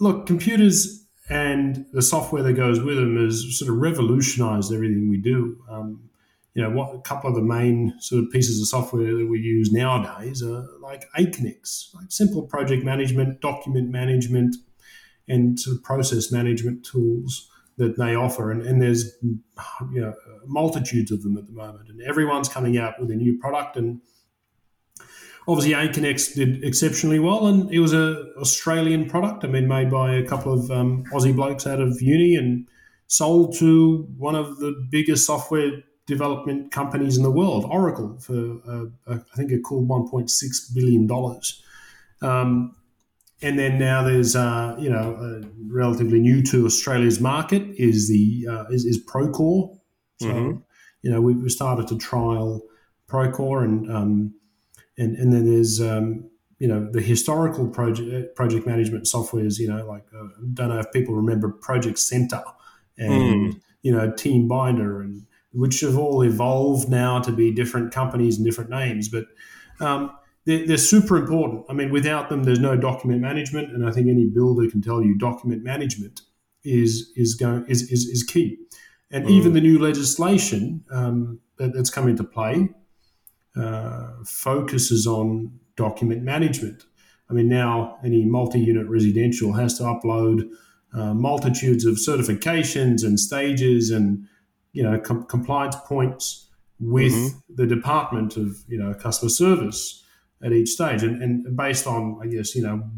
Speaker 2: look, computers and the software that goes with them has sort of revolutionized everything we do. Um, you know, what a couple of the main sort of pieces of software that we use nowadays are like Aconex, like simple project management, document management, and sort of process management tools that they offer. And, and there's you know multitudes of them at the moment, and everyone's coming out with a new product. And obviously, Aconex did exceptionally well, and it was a Australian product. I mean, made by a couple of um, Aussie blokes out of uni and sold to one of the biggest software development companies in the world, Oracle, for uh, I think a cool 1.6 billion dollars. Um, and then now there's uh, you know uh, relatively new to Australia's market is the uh, is, is Procore. So mm-hmm. you know we've started to trial Procore and um, and and then there's um, you know the historical project project management softwares. You know like I uh, don't know if people remember Project Center and mm. you know Team Binder and which have all evolved now to be different companies and different names. But um, they're, they're super important. I mean, without them, there's no document management, and I think any builder can tell you document management is is going is is, is key. And mm. even the new legislation um, that, that's come into play uh, focuses on document management. I mean, now any multi-unit residential has to upload uh, multitudes of certifications and stages and you know com- compliance points with mm-hmm. the department of you know customer service at each stage, and, and based on I guess you know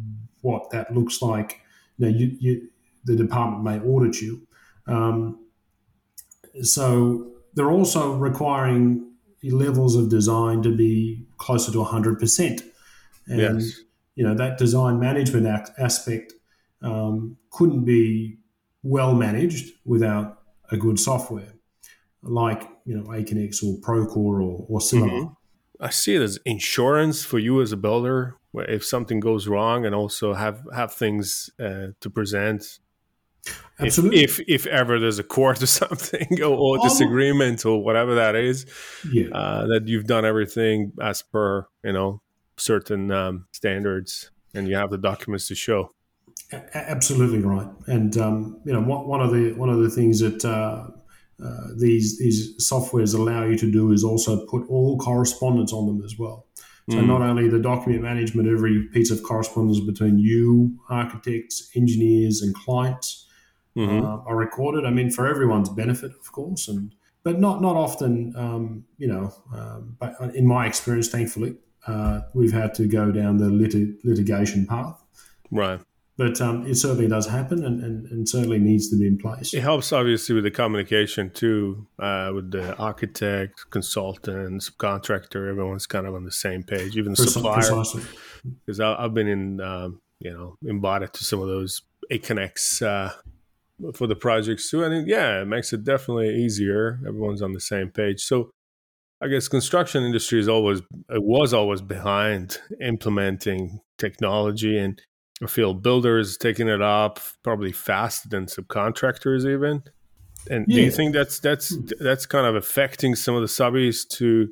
Speaker 2: what that looks like, you know, you, you the department may audit you. Um, so they're also requiring levels of design to be closer to 100%. And, yes. you know, that design management aspect um, couldn't be well managed without a good software like, you know, Aconex or Procore or, or similar. Mm-hmm.
Speaker 1: I see it as insurance for you as a builder, where if something goes wrong, and also have have things uh, to present
Speaker 2: Absolutely.
Speaker 1: If, if, if ever there's a court or something or, or disagreement or whatever that is,
Speaker 2: yeah.
Speaker 1: uh, that you've done everything as per you know certain um, standards and you have the documents to show.
Speaker 2: A- absolutely right, and um, you know one of the one of the things that uh, uh, these these softwares allow you to do is also put all correspondence on them as well. So mm. not only the document management, every piece of correspondence between you, architects, engineers, and clients mm-hmm. uh, are recorded. I mean, for everyone's benefit, of course, and but not not often. Um, you know, um, but in my experience, thankfully, uh, we've had to go down the lit- litigation path.
Speaker 1: Right.
Speaker 2: But um, it certainly does happen, and, and, and, certainly needs to be in place.
Speaker 1: It helps, obviously, with the communication too, uh, with the architect, consultant, subcontractor. Everyone's kind of on the same page, even the supplier. Because I've been in, um, you know, embodied to some of those Aconex uh, for the projects too. And yeah, it makes it definitely easier. Everyone's on the same page. So I guess construction industry is always it was always behind implementing technology and I feel builders taking it up probably faster than subcontractors even. And yeah. do you think that's that's hmm. that's kind of affecting some of the subbies to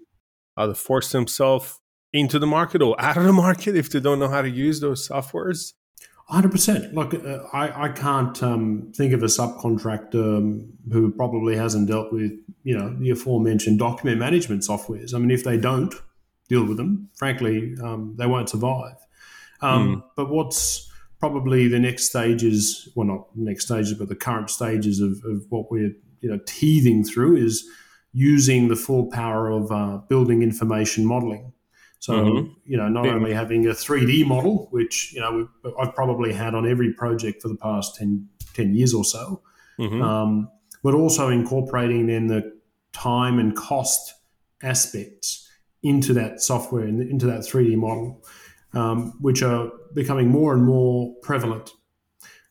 Speaker 1: either force themselves into the market or out of the market if they don't know how to use those softwares?
Speaker 2: Hundred percent. Like uh, I, I can't um, think of a subcontractor um, who probably hasn't dealt with you know the aforementioned document management softwares. I mean, if they don't deal with them, frankly, um, they won't survive. Mm. But what's probably the next stages, well, not next stages, but the current stages of, of what we're you know teething through is using the full power of uh, building information modeling. So, mm-hmm. you know, not only having a 3D model, which, you know, I've probably had on every project for the past 10, 10 years or so, mm-hmm. um, but also incorporating then the time and cost aspects into that software and into that 3D model, um, which are becoming more and more prevalent.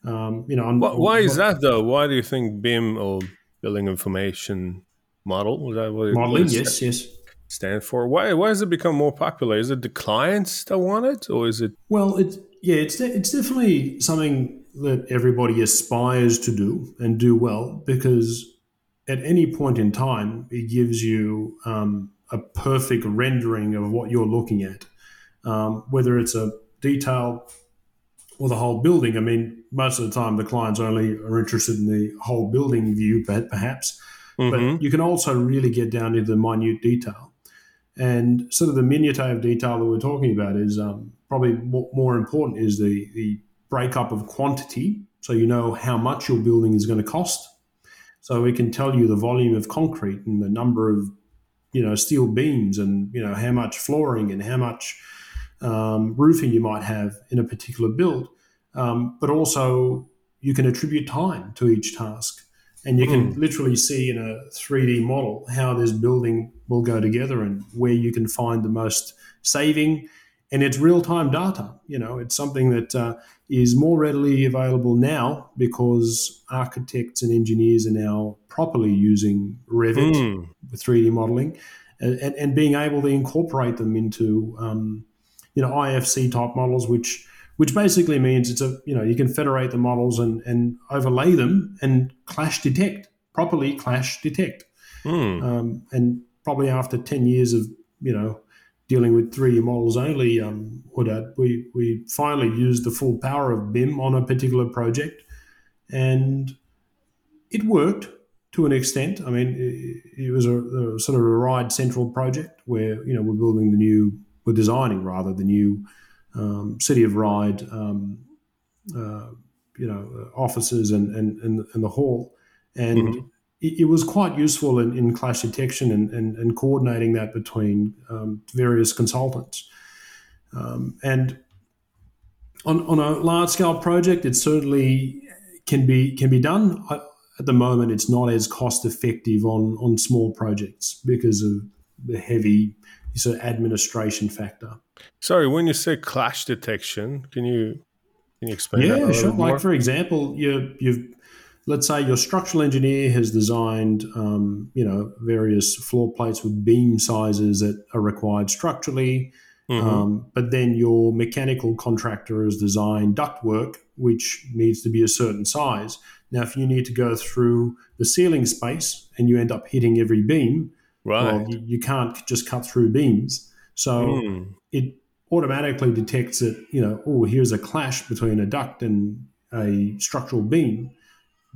Speaker 2: Um, you know, on,
Speaker 1: why, is that though? Why do you think BIM or building information model?
Speaker 2: that what modeling? Yes, yes
Speaker 1: stand for? Why why has it become more popular? Is it the clients that want it, or is it?
Speaker 2: Well, it's yeah, it's it's definitely something that everybody aspires to do and do well because at any point in time it gives you um, a perfect rendering of what you're looking at, um, whether it's a detail or the whole building. I mean, most of the time the clients only are interested in the whole building view, perhaps. Mm-hmm. But you can also really get down into the minute detail. And sort of the minutiae of detail that we're talking about is um, probably more important is the, the breakup of quantity. So you know how much your building is going to cost. So we can tell you the volume of concrete and the number of you know steel beams and you know how much flooring and how much um, roofing you might have in a particular build. Um, but also you can attribute time to each task. And you can mm. literally see in a 3D model how this building will go together and where you can find the most saving. And it's real time data. You know, it's something that uh, is more readily available now because architects and engineers are now properly using Revit mm. with 3D modeling and, and, and, being able to incorporate them into, um, you know, IFC type models, which which basically means it's a you know you can federate the models and and overlay them and clash detect properly clash detect
Speaker 1: mm.
Speaker 2: um, and probably after 10 years of you know dealing with 3D models only, um, we, we finally used the full power of BIM on a particular project. And it worked to an extent. I mean, it, it was a, a, sort of a Ryde Central project where, you know, we're building the new, we're designing rather the new um, City of Ryde, um, uh, you know, offices and, and, and, and the hall. And mm-hmm it, it was quite useful in, in clash detection and, and, and, coordinating that between um, various consultants. Um, and on, on a large scale project, it certainly can be can be done. At the moment, it's not as cost effective on on small projects because of the heavy sort of administration factor.
Speaker 1: Sorry, when you say clash detection, can you can you explain?
Speaker 2: Yeah, sure. Like for example, you you've let's say your structural engineer has designed, um, you know, various floor plates with beam sizes that are required structurally, mm-hmm. um, but then your mechanical contractor has designed ductwork which needs to be a certain size. Now, if you need to go through the ceiling space and you end up hitting every beam, right. well, you, you can't just cut through beams. So mm. it automatically detects that, you know, oh, here's a clash between a duct and a structural beam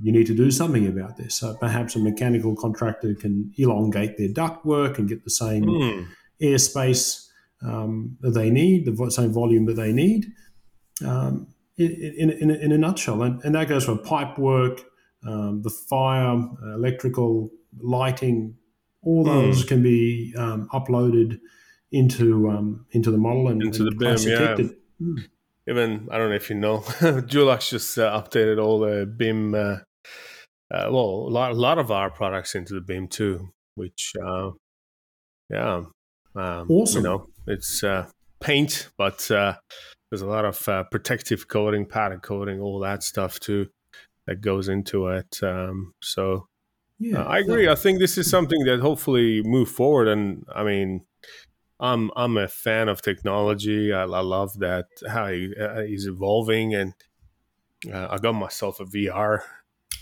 Speaker 2: you need to do something about this. So perhaps a mechanical contractor can elongate their ductwork and get the same mm. airspace um, that they need, the same volume that they need, um, in, in, in, a nutshell. And, and that goes for pipe work, um, the fire, uh, electrical, lighting, all hmm. those mm. can be um, uploaded into um, into the model and
Speaker 1: into
Speaker 2: and
Speaker 1: the BIM, yeah. Mm even I don't know if you know, Dulux just uh, updated all the BIM. Uh, uh, well, a lot, a lot of our products into the BIM too, which uh, yeah, um,
Speaker 2: awesome.
Speaker 1: You know, it's uh, paint, but uh, there's a lot of protective coating, pattern coating, all that stuff too that goes into it. Um, so yeah, I agree. I think this is something that hopefully move forward, and I mean I'm I'm a fan of technology. I, I love that how uh, he's evolving, and uh, I got myself a VR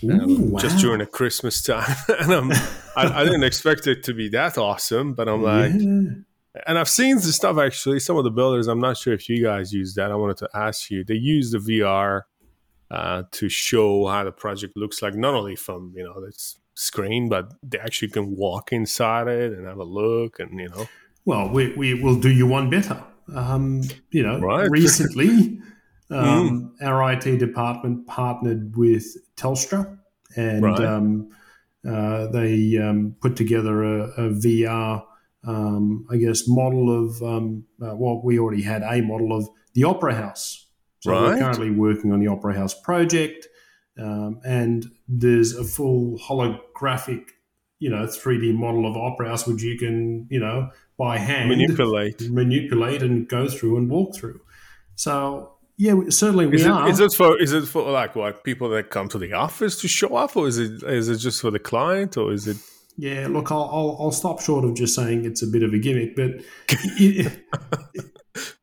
Speaker 1: Ooh, um, wow. just during the Christmas time, and I'm, I, I, didn't expect it to be that awesome, but I'm like, yeah. and I've seen the stuff actually. Some of the builders, I'm not sure if you guys use that. I wanted to ask you. They use the VR uh, to show how the project looks like, not only from you know the screen, but they actually can walk inside it and have a look, and you know.
Speaker 2: Well, we, we will do you one better. Um, you know, right. recently, um, mm. our IT department partnered with Telstra, and right. um, uh, they um, put together a, a VR, um, I guess, model of um, uh, well, we already had a model of the Opera House. So right. we're currently working on the Opera House project, um, and there's a full holographic, you know, 3D model of Opera House, which you can, you know, by hand
Speaker 1: manipulate,
Speaker 2: manipulate, and go through and walk through. So yeah, certainly we
Speaker 1: is it,
Speaker 2: are.
Speaker 1: Is it for is it for like what people that come to the office to show up, or is it is it just for the client, or is it?
Speaker 2: Yeah, look, I'll I'll, I'll stop short of just saying it's a bit of a gimmick, but it, it,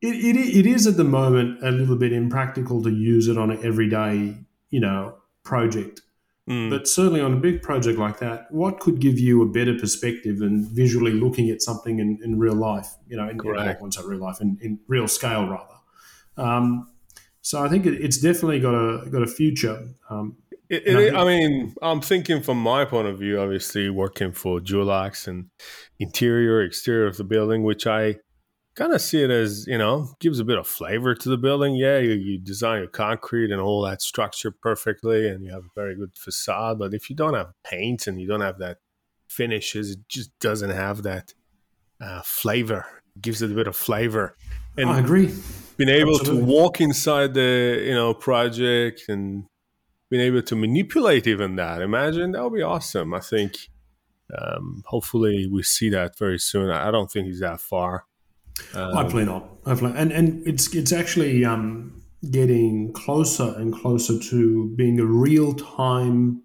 Speaker 2: it, it is at the moment a little bit impractical to use it on an everyday you know project Mm. But certainly on a big project like that, what could give you a better perspective than visually looking at something in, in real life? You know, in, Correct. in real life, in, in real scale rather. Um, so I think it, it's definitely got a got a future. Um,
Speaker 1: it, it, I, think, I, mean, I'm thinking from my point of view, obviously working for Dulux and interior, exterior of the building, which I kind of see it as you know gives a bit of flavor to the building. Yeah, you, you, design your concrete and all that structure perfectly, and you have a very good facade. But if you don't have paint and you don't have that finishes, it just doesn't have that uh, flavor. Gives it a bit of flavor.
Speaker 2: And I agree.
Speaker 1: Being able Absolutely. to walk inside the you know project and being able to manipulate even that. Imagine that would be awesome. I think. Um, hopefully, we see that very soon. I don't think he's that far
Speaker 2: um, Hopefully not. Hopefully, and and it's it's actually um, getting closer and closer to being a real time,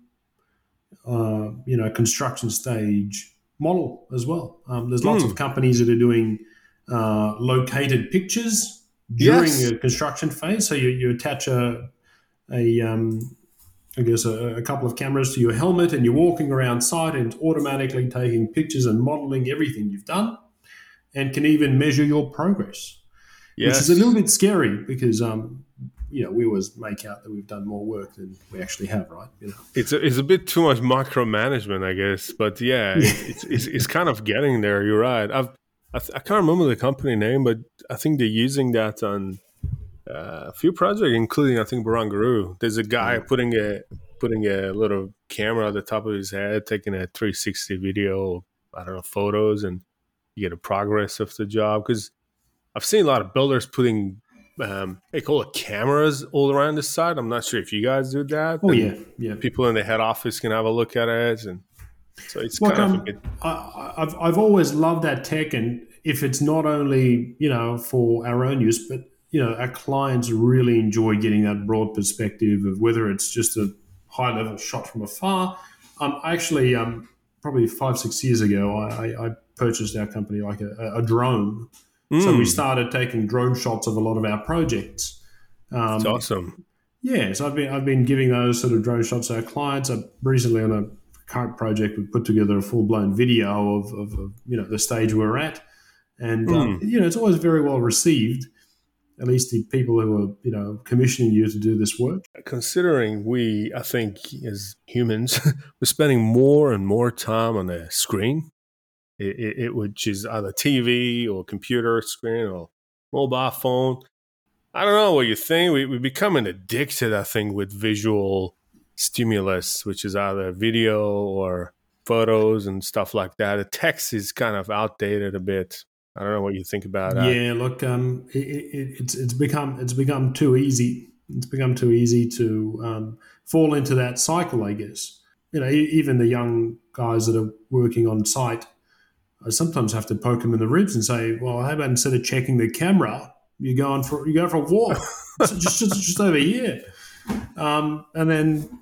Speaker 2: uh, you know, construction stage model as well. Um, there's lots mm. of hmm. companies that are doing uh, located pictures during yes. a construction phase. So you, you attach a a um, I guess a, a, couple of cameras to your helmet, and you're walking around site, and it's automatically taking pictures and modeling everything you've done and can even measure your progress, yes. which is a little bit scary because um, you know, we always make out that we've done more work than we actually have, right? You know,
Speaker 1: it's a, it's a bit too much micromanagement, I guess. But yeah, it's, it's, it's kind of getting there. You're right. I've I, th- I, can't remember the company name, but I think they're using that on uh, a few projects, including I think Barangaroo. There's a guy putting a putting a little camera at the top of his head, taking a 360 video, I don't know, photos, and you get a progress of the job. Because I've seen a lot of builders putting um, they call it cameras all around the site. I'm not sure if you guys do that.
Speaker 2: Oh yeah, yeah.
Speaker 1: People in the head office can have a look at it, and so it's kind of. Um,
Speaker 2: I, I've I've always loved that tech, and if it's not only you know for our own use, but you know our clients really enjoy getting that broad perspective of whether it's just a high level shot from afar. Um, actually, um, probably five six years ago, I, I purchased our company like a, a drone Mm. So we hmm. started taking drone shots of a lot of our projects.
Speaker 1: Um, That's awesome.
Speaker 2: Yeah, so I've been I've been giving those sort of drone shots to our clients. I recently on a current project we put together a full blown video of, of, of, you know the stage we're at, and mm. um, you know it's always very well received. At least the people who are you know commissioning you to do this work.
Speaker 1: Considering we, I think as humans, we're spending more and more time on a screen it, it, it which is either TV or computer screen or mobile phone. I don't know what you think. We, we becoming addicted, I think, with visual stimulus, which is either video or photos and stuff like that. The text is kind of outdated a bit. I don't know what you think about that.
Speaker 2: Yeah, look, um, it, it, it's it's become it's become too easy. It's become too easy to um, fall into that cycle. I guess you know, even the young guys that are working on site I sometimes have to poke them in the ribs and say, "Well, how about instead of checking the camera, you go on for you go for a walk, just, just just over here." Um, and then,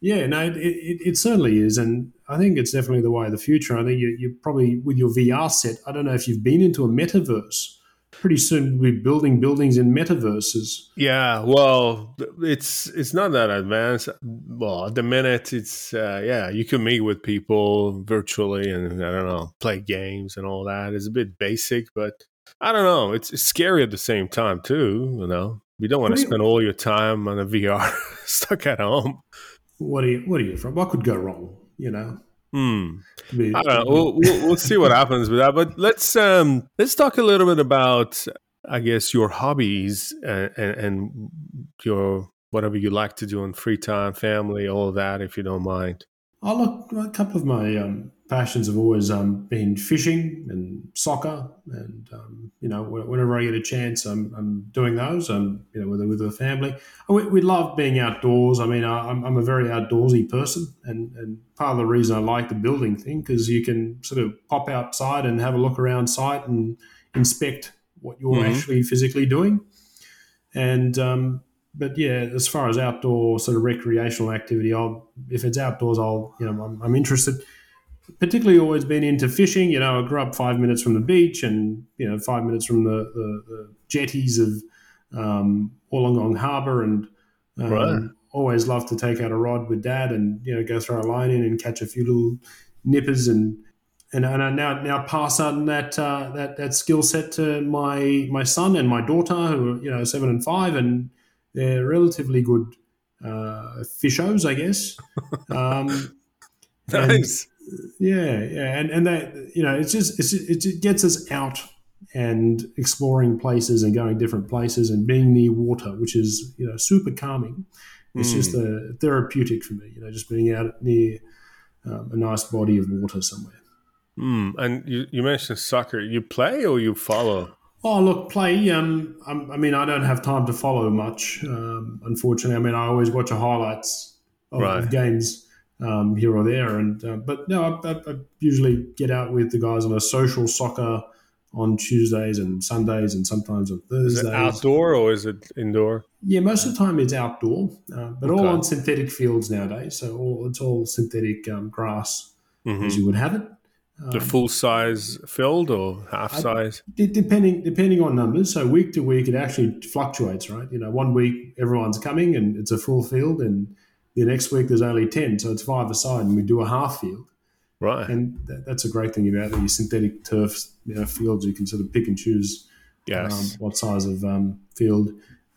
Speaker 2: yeah, no, it, it, it, certainly is, and I think it's definitely the way of the future. I think you, you probably with your VR set. I don't know if you've been into a metaverse pretty soon we'll be building buildings in metaverses.
Speaker 1: Yeah, well, it's it's not that advanced. Well, at the minute, it's uh, yeah, you can meet with people virtually and I don't know, play games and all that. It's a bit basic, but I don't know. It's, it's scary at the same time too. You know, you don't want to spend all your time on a VR stuck at home.
Speaker 2: What are you? What are you from? What could go wrong? You know.
Speaker 1: Hmm. I don't know. We'll, we'll, we'll, see what happens with that. But let's um, let's talk a little bit about, I guess, your hobbies and, and, and your whatever you like to do in free time, family, all of that, if you don't mind.
Speaker 2: Oh, look, a couple of my um, passions have always um, been fishing and soccer, and um, you know, whenever I get a chance, I'm, I'm doing those. I'm you know with with the family. We, we love being outdoors. I mean, I'm, I'm a very outdoorsy person, and, and part of the reason I like the building thing because you can sort of pop outside and have a look around site and inspect what you're mm-hmm. actually physically doing, and um, but yeah, as far as outdoor sort of recreational activity, I'll if it's outdoors, I'll you know I'm, I'm, interested. Particularly, always been into fishing. You know, I grew up five minutes from the beach, and you know, five minutes from the, the, the jetties of um, Wollongong Harbour, and um, right. always loved to take out a rod with dad, and you know, go throw a line in and catch a few little nippers, and and, and I now now pass on that uh, that that skill set to my my son and my daughter, who are you know seven and five, and they're relatively good uh, fishos, I guess. Um,
Speaker 1: nice.
Speaker 2: Yeah, yeah, and and that you know, it's just it's, it gets us out and exploring places and going different places and being near water, which is you know super calming. It's mm. just a hmm. therapeutic for me, you know, just being out near um, a nice body of water somewhere.
Speaker 1: Mm. And you, you mentioned soccer. You play or you follow?
Speaker 2: Oh, look, play. Um, I mean, I don't have time to follow much, um, unfortunately. I mean, I always watch the highlights of, right. of games um, here or there, and uh, but no, I, I, I, usually get out with the guys on a social soccer on Tuesdays and Sundays, and sometimes on Thursdays. Is
Speaker 1: it outdoor or is it indoor?
Speaker 2: Yeah, most of the time it's outdoor, uh, but okay. all on synthetic fields nowadays. So all, it's all synthetic um, grass mm-hmm. as you would have it
Speaker 1: the um, full size field or half size?
Speaker 2: depending depending on numbers. So week to week, it actually fluctuates, right? You know, one week everyone's coming and it's a full field, and the next week there's only ten, so it's five aside, and we do a half field.
Speaker 1: Right.
Speaker 2: And that, that's a great thing about these synthetic turf you know, fields. You can sort of pick and choose
Speaker 1: yes.
Speaker 2: um, what size of um, field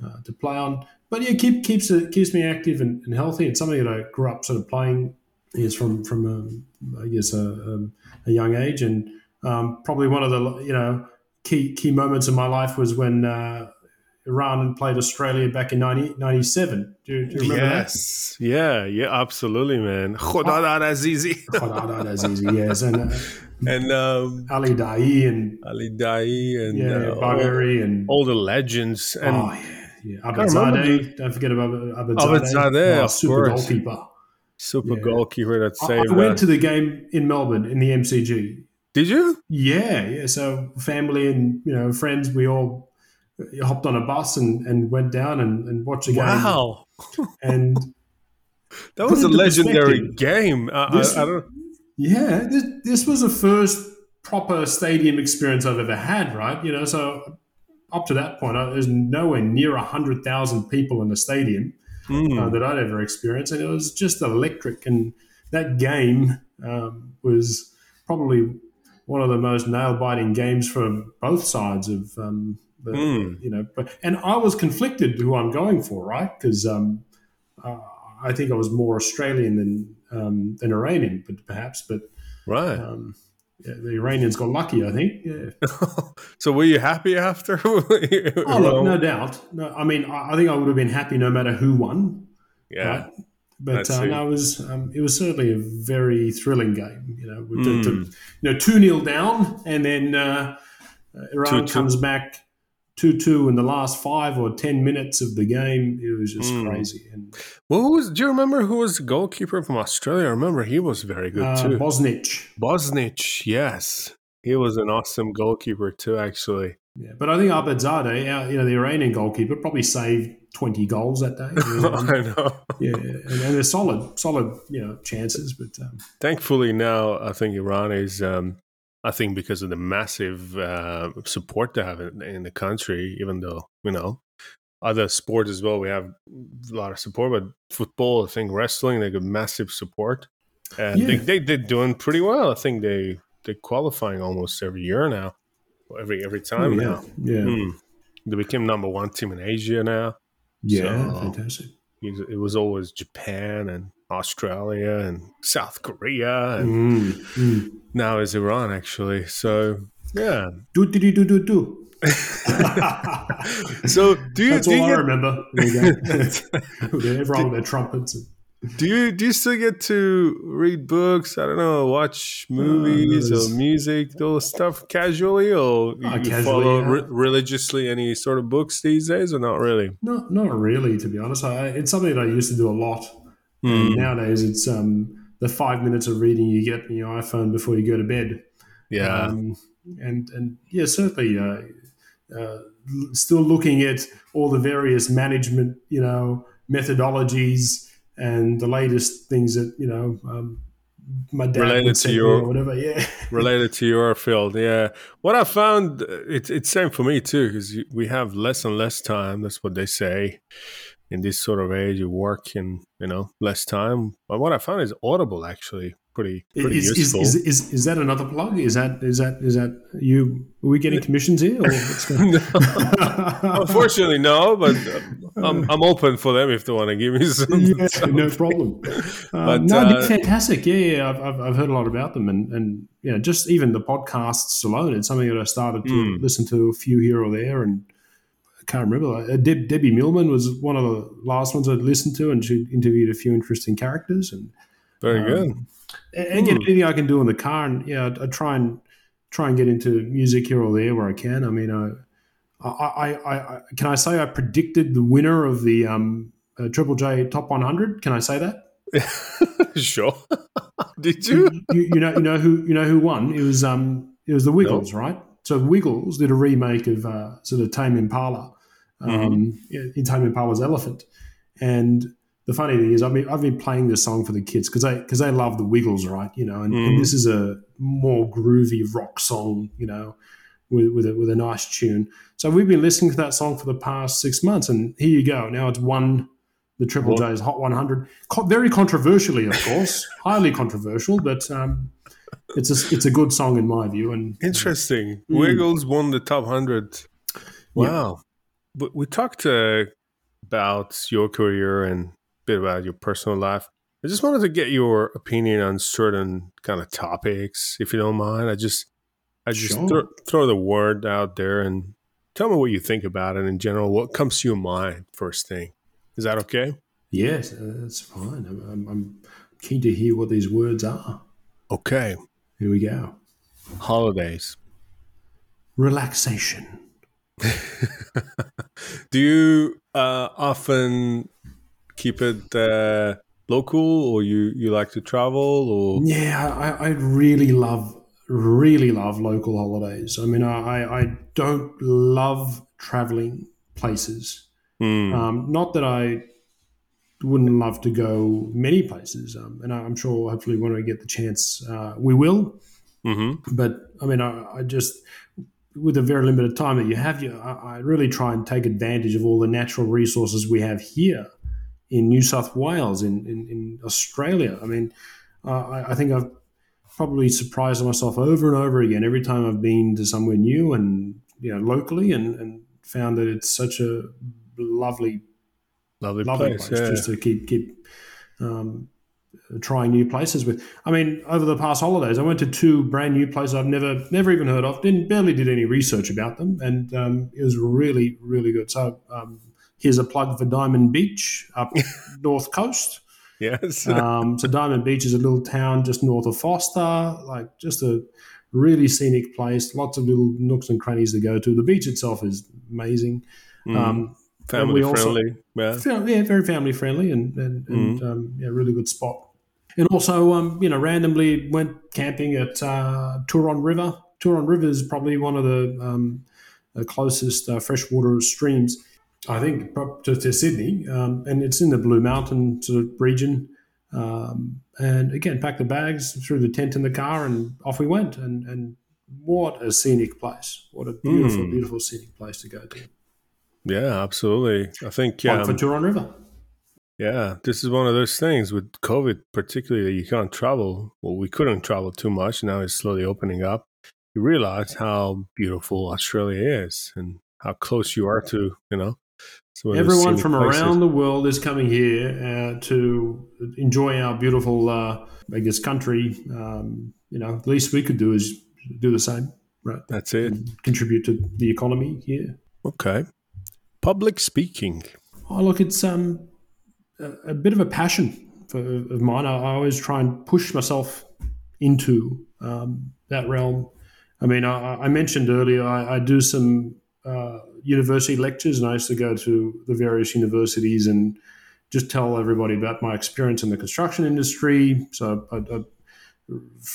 Speaker 2: uh, to play on. But yeah, keep, keeps it keeps me active and, and, healthy. It's something that I grew up sort of playing. Yes, from from um, I guess a, a, a, young age, and um, probably one of the you know key key moments of my life was when uh, Iran and played Australia back in 90, 97. Do, you, do you remember
Speaker 1: yes. that? Yeah, yeah, absolutely, man. Khodadad Azizi.
Speaker 2: Khodadad Azizi, yes. And, uh,
Speaker 1: and um,
Speaker 2: Ali Daei and
Speaker 1: Ali Daei and
Speaker 2: yeah, uh, Bagheri
Speaker 1: all,
Speaker 2: and
Speaker 1: all the legends. And
Speaker 2: oh, yeah, yeah. Abedzadeh. Don't forget about Abedzadeh.
Speaker 1: Abedzadeh,
Speaker 2: oh,
Speaker 1: of
Speaker 2: super
Speaker 1: course.
Speaker 2: goalkeeper.
Speaker 1: Super yeah. goalkeeper that saved
Speaker 2: I, I went to the game in Melbourne in the MCG.
Speaker 1: Did you?
Speaker 2: Yeah, yeah. So family and you know friends, we all hopped on a bus and, and went down and, and watched a game.
Speaker 1: Wow.
Speaker 2: And
Speaker 1: that was a legendary game. Uh, this, I, I, don't.
Speaker 2: Yeah, this, this was the first proper stadium experience I've ever had. Right, you know, so up to that point, there's nowhere near hundred thousand people in the stadium
Speaker 1: mm.
Speaker 2: uh, that I'd ever experienced, and it was just electric. And that game um, was probably one of the most nail biting games for both sides of um, the,
Speaker 1: mm.
Speaker 2: you know. But and I was conflicted who I'm going for, right? Because um, uh, I think I was more Australian than um, than Iranian, but perhaps, but
Speaker 1: right.
Speaker 2: Um, yeah, the Iranians got lucky, I think. Yeah.
Speaker 1: so were you happy after?
Speaker 2: oh, look, no doubt. No, I mean, I, I, think I would have been happy no matter who won.
Speaker 1: Yeah.
Speaker 2: Right? But uh, no, it was um, it was certainly a very thrilling game. You know, with
Speaker 1: mm.
Speaker 2: the, the, you know two 0 down, and then uh, Iran two, comes two. back 2 2 in the last five or 10 minutes of the game. It was just mm. crazy. And
Speaker 1: well, who was, do you remember who was the goalkeeper from Australia? I remember he was very good
Speaker 2: uh,
Speaker 1: too.
Speaker 2: Bosnich.
Speaker 1: Bosnich, yes. He was an awesome goalkeeper too, actually.
Speaker 2: Yeah, but I think Abedzadeh, you know, the Iranian goalkeeper, probably saved 20 goals that day.
Speaker 1: You know? I know.
Speaker 2: Yeah, and, and they're solid, solid, you know, chances. But um,
Speaker 1: thankfully now, I think Iran is um, I think because of the massive uh, support they have in, in, the country, even though you know other sports as well, we have a lot of support. But football, I think wrestling, they got massive support, and yeah. they, they they're doing pretty well. I think they they're qualifying almost every year now, every every time
Speaker 2: oh, yeah.
Speaker 1: now.
Speaker 2: Yeah,
Speaker 1: mm. they became number one team in Asia now.
Speaker 2: Yeah, so, fantastic.
Speaker 1: It was always Japan and Australia and South Korea and
Speaker 2: mm, mm.
Speaker 1: now is Iran actually. So yeah.
Speaker 2: Do do do do do do.
Speaker 1: so do you?
Speaker 2: That's
Speaker 1: do
Speaker 2: all
Speaker 1: you
Speaker 2: I
Speaker 1: get,
Speaker 2: remember. Everyone with their trumpets. And,
Speaker 1: do you do you still get to read books? I don't know, watch movies uh, or music, those stuff casually, or you, you
Speaker 2: casually,
Speaker 1: follow
Speaker 2: yeah.
Speaker 1: re- religiously any sort of books these days, or not really?
Speaker 2: No, not really. To be honest, I, it's something that I used to do a lot.
Speaker 1: Mm.
Speaker 2: nowadays, it's um, the five minutes of reading you get in your iPhone before you go to bed.
Speaker 1: Yeah,
Speaker 2: um, and and yeah, certainly. Uh, uh, still looking at all the various management, you know, methodologies and the latest things that you know um, my dad
Speaker 1: related to your
Speaker 2: or whatever. Yeah,
Speaker 1: related to your field. Yeah, what I found it's it's same for me too because we have less and less time. That's what they say in this sort of age. You work in you know less time. But what I found is Audible actually pretty pretty
Speaker 2: is,
Speaker 1: useful.
Speaker 2: Is, is, is, is that another plug? Is that is that is that you? Are we getting commissions here?
Speaker 1: no. Unfortunately, no. But I'm, I'm open for them if they want to give me some.
Speaker 2: Yeah, no problem. Uh, but, no, uh, fantastic. Yeah, yeah. I've, I've, I've heard a lot about them, and and you know, just even the podcasts alone. It's something that I started to
Speaker 1: Mm.
Speaker 2: listen to a few here or there, and I can't remember. Uh, Deb, Debbie Millman was one of the last ones I'd listened to, and she interviewed a few interesting characters. And
Speaker 1: Very
Speaker 2: um,
Speaker 1: good.
Speaker 2: and again,
Speaker 1: Hmm.
Speaker 2: anything I can do in the car, and yeah, I, I try and try and get into music here or there where I can. I mean, I, I, I, I, I can I say I predicted the winner of the um, uh, Triple J Top 100? Can I say that?
Speaker 1: sure. Did you?
Speaker 2: you? You know, you know who you know who won? It was um, it was the Wiggles, right? So Wiggles did a remake of uh, sort of Tame Impala, um, in Tame Impala's Elephant, and the funny thing is, I've been, I've been playing this song for the kids because they because they love the Wiggles, right? You know, and,
Speaker 1: Mhm.
Speaker 2: and this is a more groovy rock song, you know, with with a, with a nice tune. So we've been listening to that song for the past six months, and here you go. Now it's won the Triple J's Hot 100. Co- very controversially, of course, highly controversial, but um, it's a it's a good song in my view. And
Speaker 1: interesting, mm. Wiggles won the top hundred. Wow, yeah. we talked uh, about your career and a bit about your personal life. I just wanted to get your opinion on certain kind of topics, if you don't mind. I just I just sure. th- throw the word out there and tell me what you think about it in general. What comes to your mind first thing? Is that okay?
Speaker 2: Yes, uh, that's fine. I'm, I'm keen to hear what these words are.
Speaker 1: Okay.
Speaker 2: Here we go.
Speaker 1: Holidays.
Speaker 2: Relaxation.
Speaker 1: Do you uh, often keep it uh, local, or you you like to travel? Or
Speaker 2: yeah, I, I really love really love local holidays. I mean, I I don't love traveling places. Mm. Um, not that I wouldn't love to go many places, um, and I'm sure hopefully when we get the chance, uh, we will. Mm-hmm. But I mean, I, I, just with the very limited time that you have, you I, I, really try and take advantage of all the natural resources we have here in New South Wales, in in, in Australia. I mean, uh, I, I think I've probably surprised myself over and over again every time I've been to somewhere new and you know locally and, and found that it's such a lovely
Speaker 1: lovely, place, place yeah.
Speaker 2: just to keep keep um, trying new places with. I mean, over the past holidays, I went to two brand new places I've never never even heard of. Didn't barely did any research about them, and um, it was really really good. So um, here's a plug for Diamond Beach up north coast.
Speaker 1: Yes.
Speaker 2: um, so Diamond Beach is a little town just north of Forster, like just a really scenic place. Lots of little nooks and crannies to go to. The beach itself is amazing.
Speaker 1: Mm. Um, family friendly.
Speaker 2: Also, yeah. yeah, very family friendly and and, mm. um, yeah, really good spot. And also, um, you know, randomly went camping at uh, Turon River. Turon River is probably one of the, um, the closest uh, freshwater streams, I think, to, to Sydney, um, and it's in the Blue Mountain sort of region. Um, and again, packed the bags, threw the tent in the car, and off we went. And and what a scenic place! What a beautiful, mm. beautiful scenic place to go to.
Speaker 1: Yeah, absolutely. I think
Speaker 2: um, for Turon River.
Speaker 1: Yeah, this is one of those things with COVID, particularly that you can't travel. Well, we couldn't travel too much. Now it's slowly opening up. You realize how beautiful Australia is and how close you are to, you know,
Speaker 2: everyone from places. around the world is coming here uh, to enjoy our beautiful, uh, I guess, country. Um, you know, the least we could do is do the same, right?
Speaker 1: That's it.
Speaker 2: And contribute to the economy here.
Speaker 1: Okay. Public speaking.
Speaker 2: Oh, look, it's um, a, bit of a passion for, of mine. I, always try and push myself into um, that realm. I mean, I, I mentioned earlier I, I do some uh, university lectures, and I used to go to the various universities and just tell everybody about my experience in the construction industry. So I, I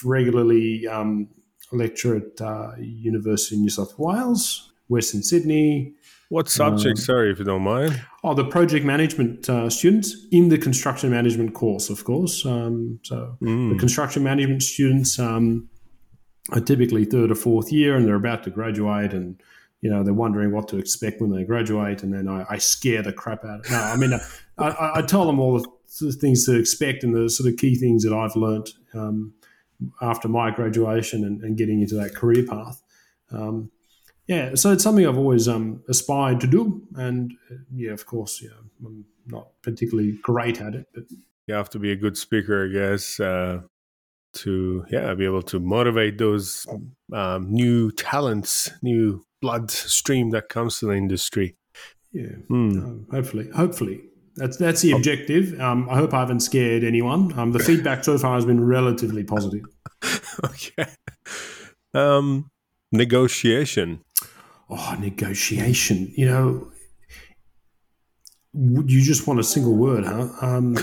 Speaker 2: regularly um, lecture at uh, University of New South Wales, Western Sydney,
Speaker 1: what subject, um, sorry, if you don't mind?
Speaker 2: Oh, the project management uh, students in the construction management course, of course. Um, so mm. the construction management students um, are typically third or fourth year, and they're about to graduate, and you know they're wondering what to expect when they graduate, and then I, I scare the crap out. of No, I mean I, I, I, tell them all the things to expect and the sort of key things that I've learned um, after my graduation and, and, getting into that career path. Um, yeah, so it's something I've always um, aspired to do, and uh, yeah, of course, yeah, I'm not particularly great at it, but
Speaker 1: you have to be a good speaker, I guess, uh, to yeah, be able to motivate those um, new talents, new blood stream that comes to the industry.
Speaker 2: Yeah, mm. hopefully, hopefully. That's that's the objective. Um, I hope I haven't scared anyone. Um, the feedback so far has been relatively positive.
Speaker 1: okay. Um, negotiation
Speaker 2: oh, negotiation. You know, you just want a single word, huh? Um,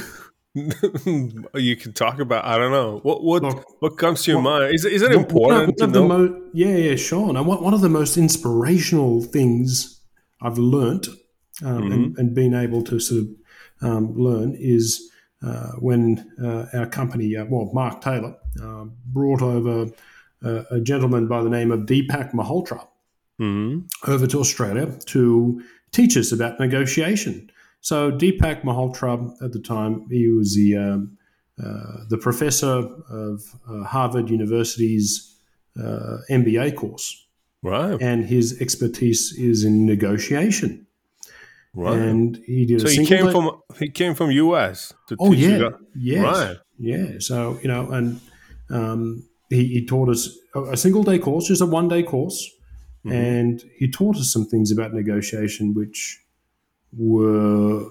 Speaker 1: you can talk about. I don't know what what look, what comes to your what, mind. Is is it important to know? Mo-
Speaker 2: yeah, yeah, sure. And one, one of the most inspirational things I've learnt um, mm-hmm. and, and been able to sort of um, learn is uh, when uh, our company, uh, well, Mark Taylor, uh, brought over a gentleman by the name of Deepak Malhotra mm-hmm. over to Australia to teach us about negotiation. So Deepak Malhotra at the time, he was the um, uh, the professor of uh, Harvard University's uh, MBA course.
Speaker 1: Right.
Speaker 2: And his expertise is in negotiation.
Speaker 1: Right.
Speaker 2: And he did
Speaker 1: so
Speaker 2: a
Speaker 1: he came
Speaker 2: day-
Speaker 1: from he came from US to
Speaker 2: Oh
Speaker 1: teach you
Speaker 2: yeah,
Speaker 1: Right.
Speaker 2: yeah. So you know, and um, he, he taught us a, a single day course, just a one day course,
Speaker 1: Mhm.
Speaker 2: and he taught us some things about negotiation which were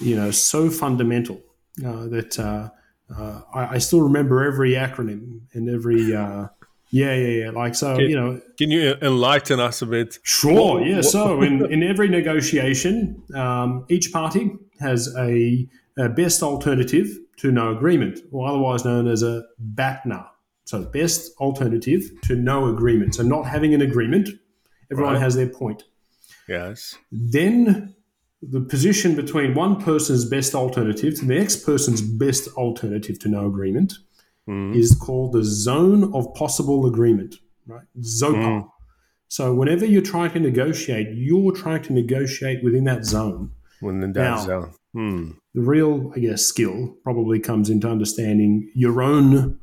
Speaker 2: you know so fundamental uh, that uh, uh, I, I still remember every acronym and every uh, yeah yeah yeah like so
Speaker 1: Okay.
Speaker 2: you know
Speaker 1: Can you enlighten us a bit?
Speaker 2: Sure,
Speaker 1: What-
Speaker 2: yeah.
Speaker 1: what-
Speaker 2: So, in, in every negotiation, um, each party has a, a best alternative to no agreement, or otherwise known as a BATNA. So, best alternative to no agreement. So, not having an agreement, everyone
Speaker 1: Right.
Speaker 2: has their point.
Speaker 1: Yes.
Speaker 2: Then, the position between one person's best alternative to the next person's best alternative to no agreement
Speaker 1: Mm.
Speaker 2: is called the zone of possible agreement, right? ZOPA.
Speaker 1: Mm.
Speaker 2: So whenever you're trying to negotiate, you're trying to negotiate within that zone.
Speaker 1: When in
Speaker 2: Now-
Speaker 1: that zone. Hmm.
Speaker 2: The real, I guess, skill probably comes into understanding your own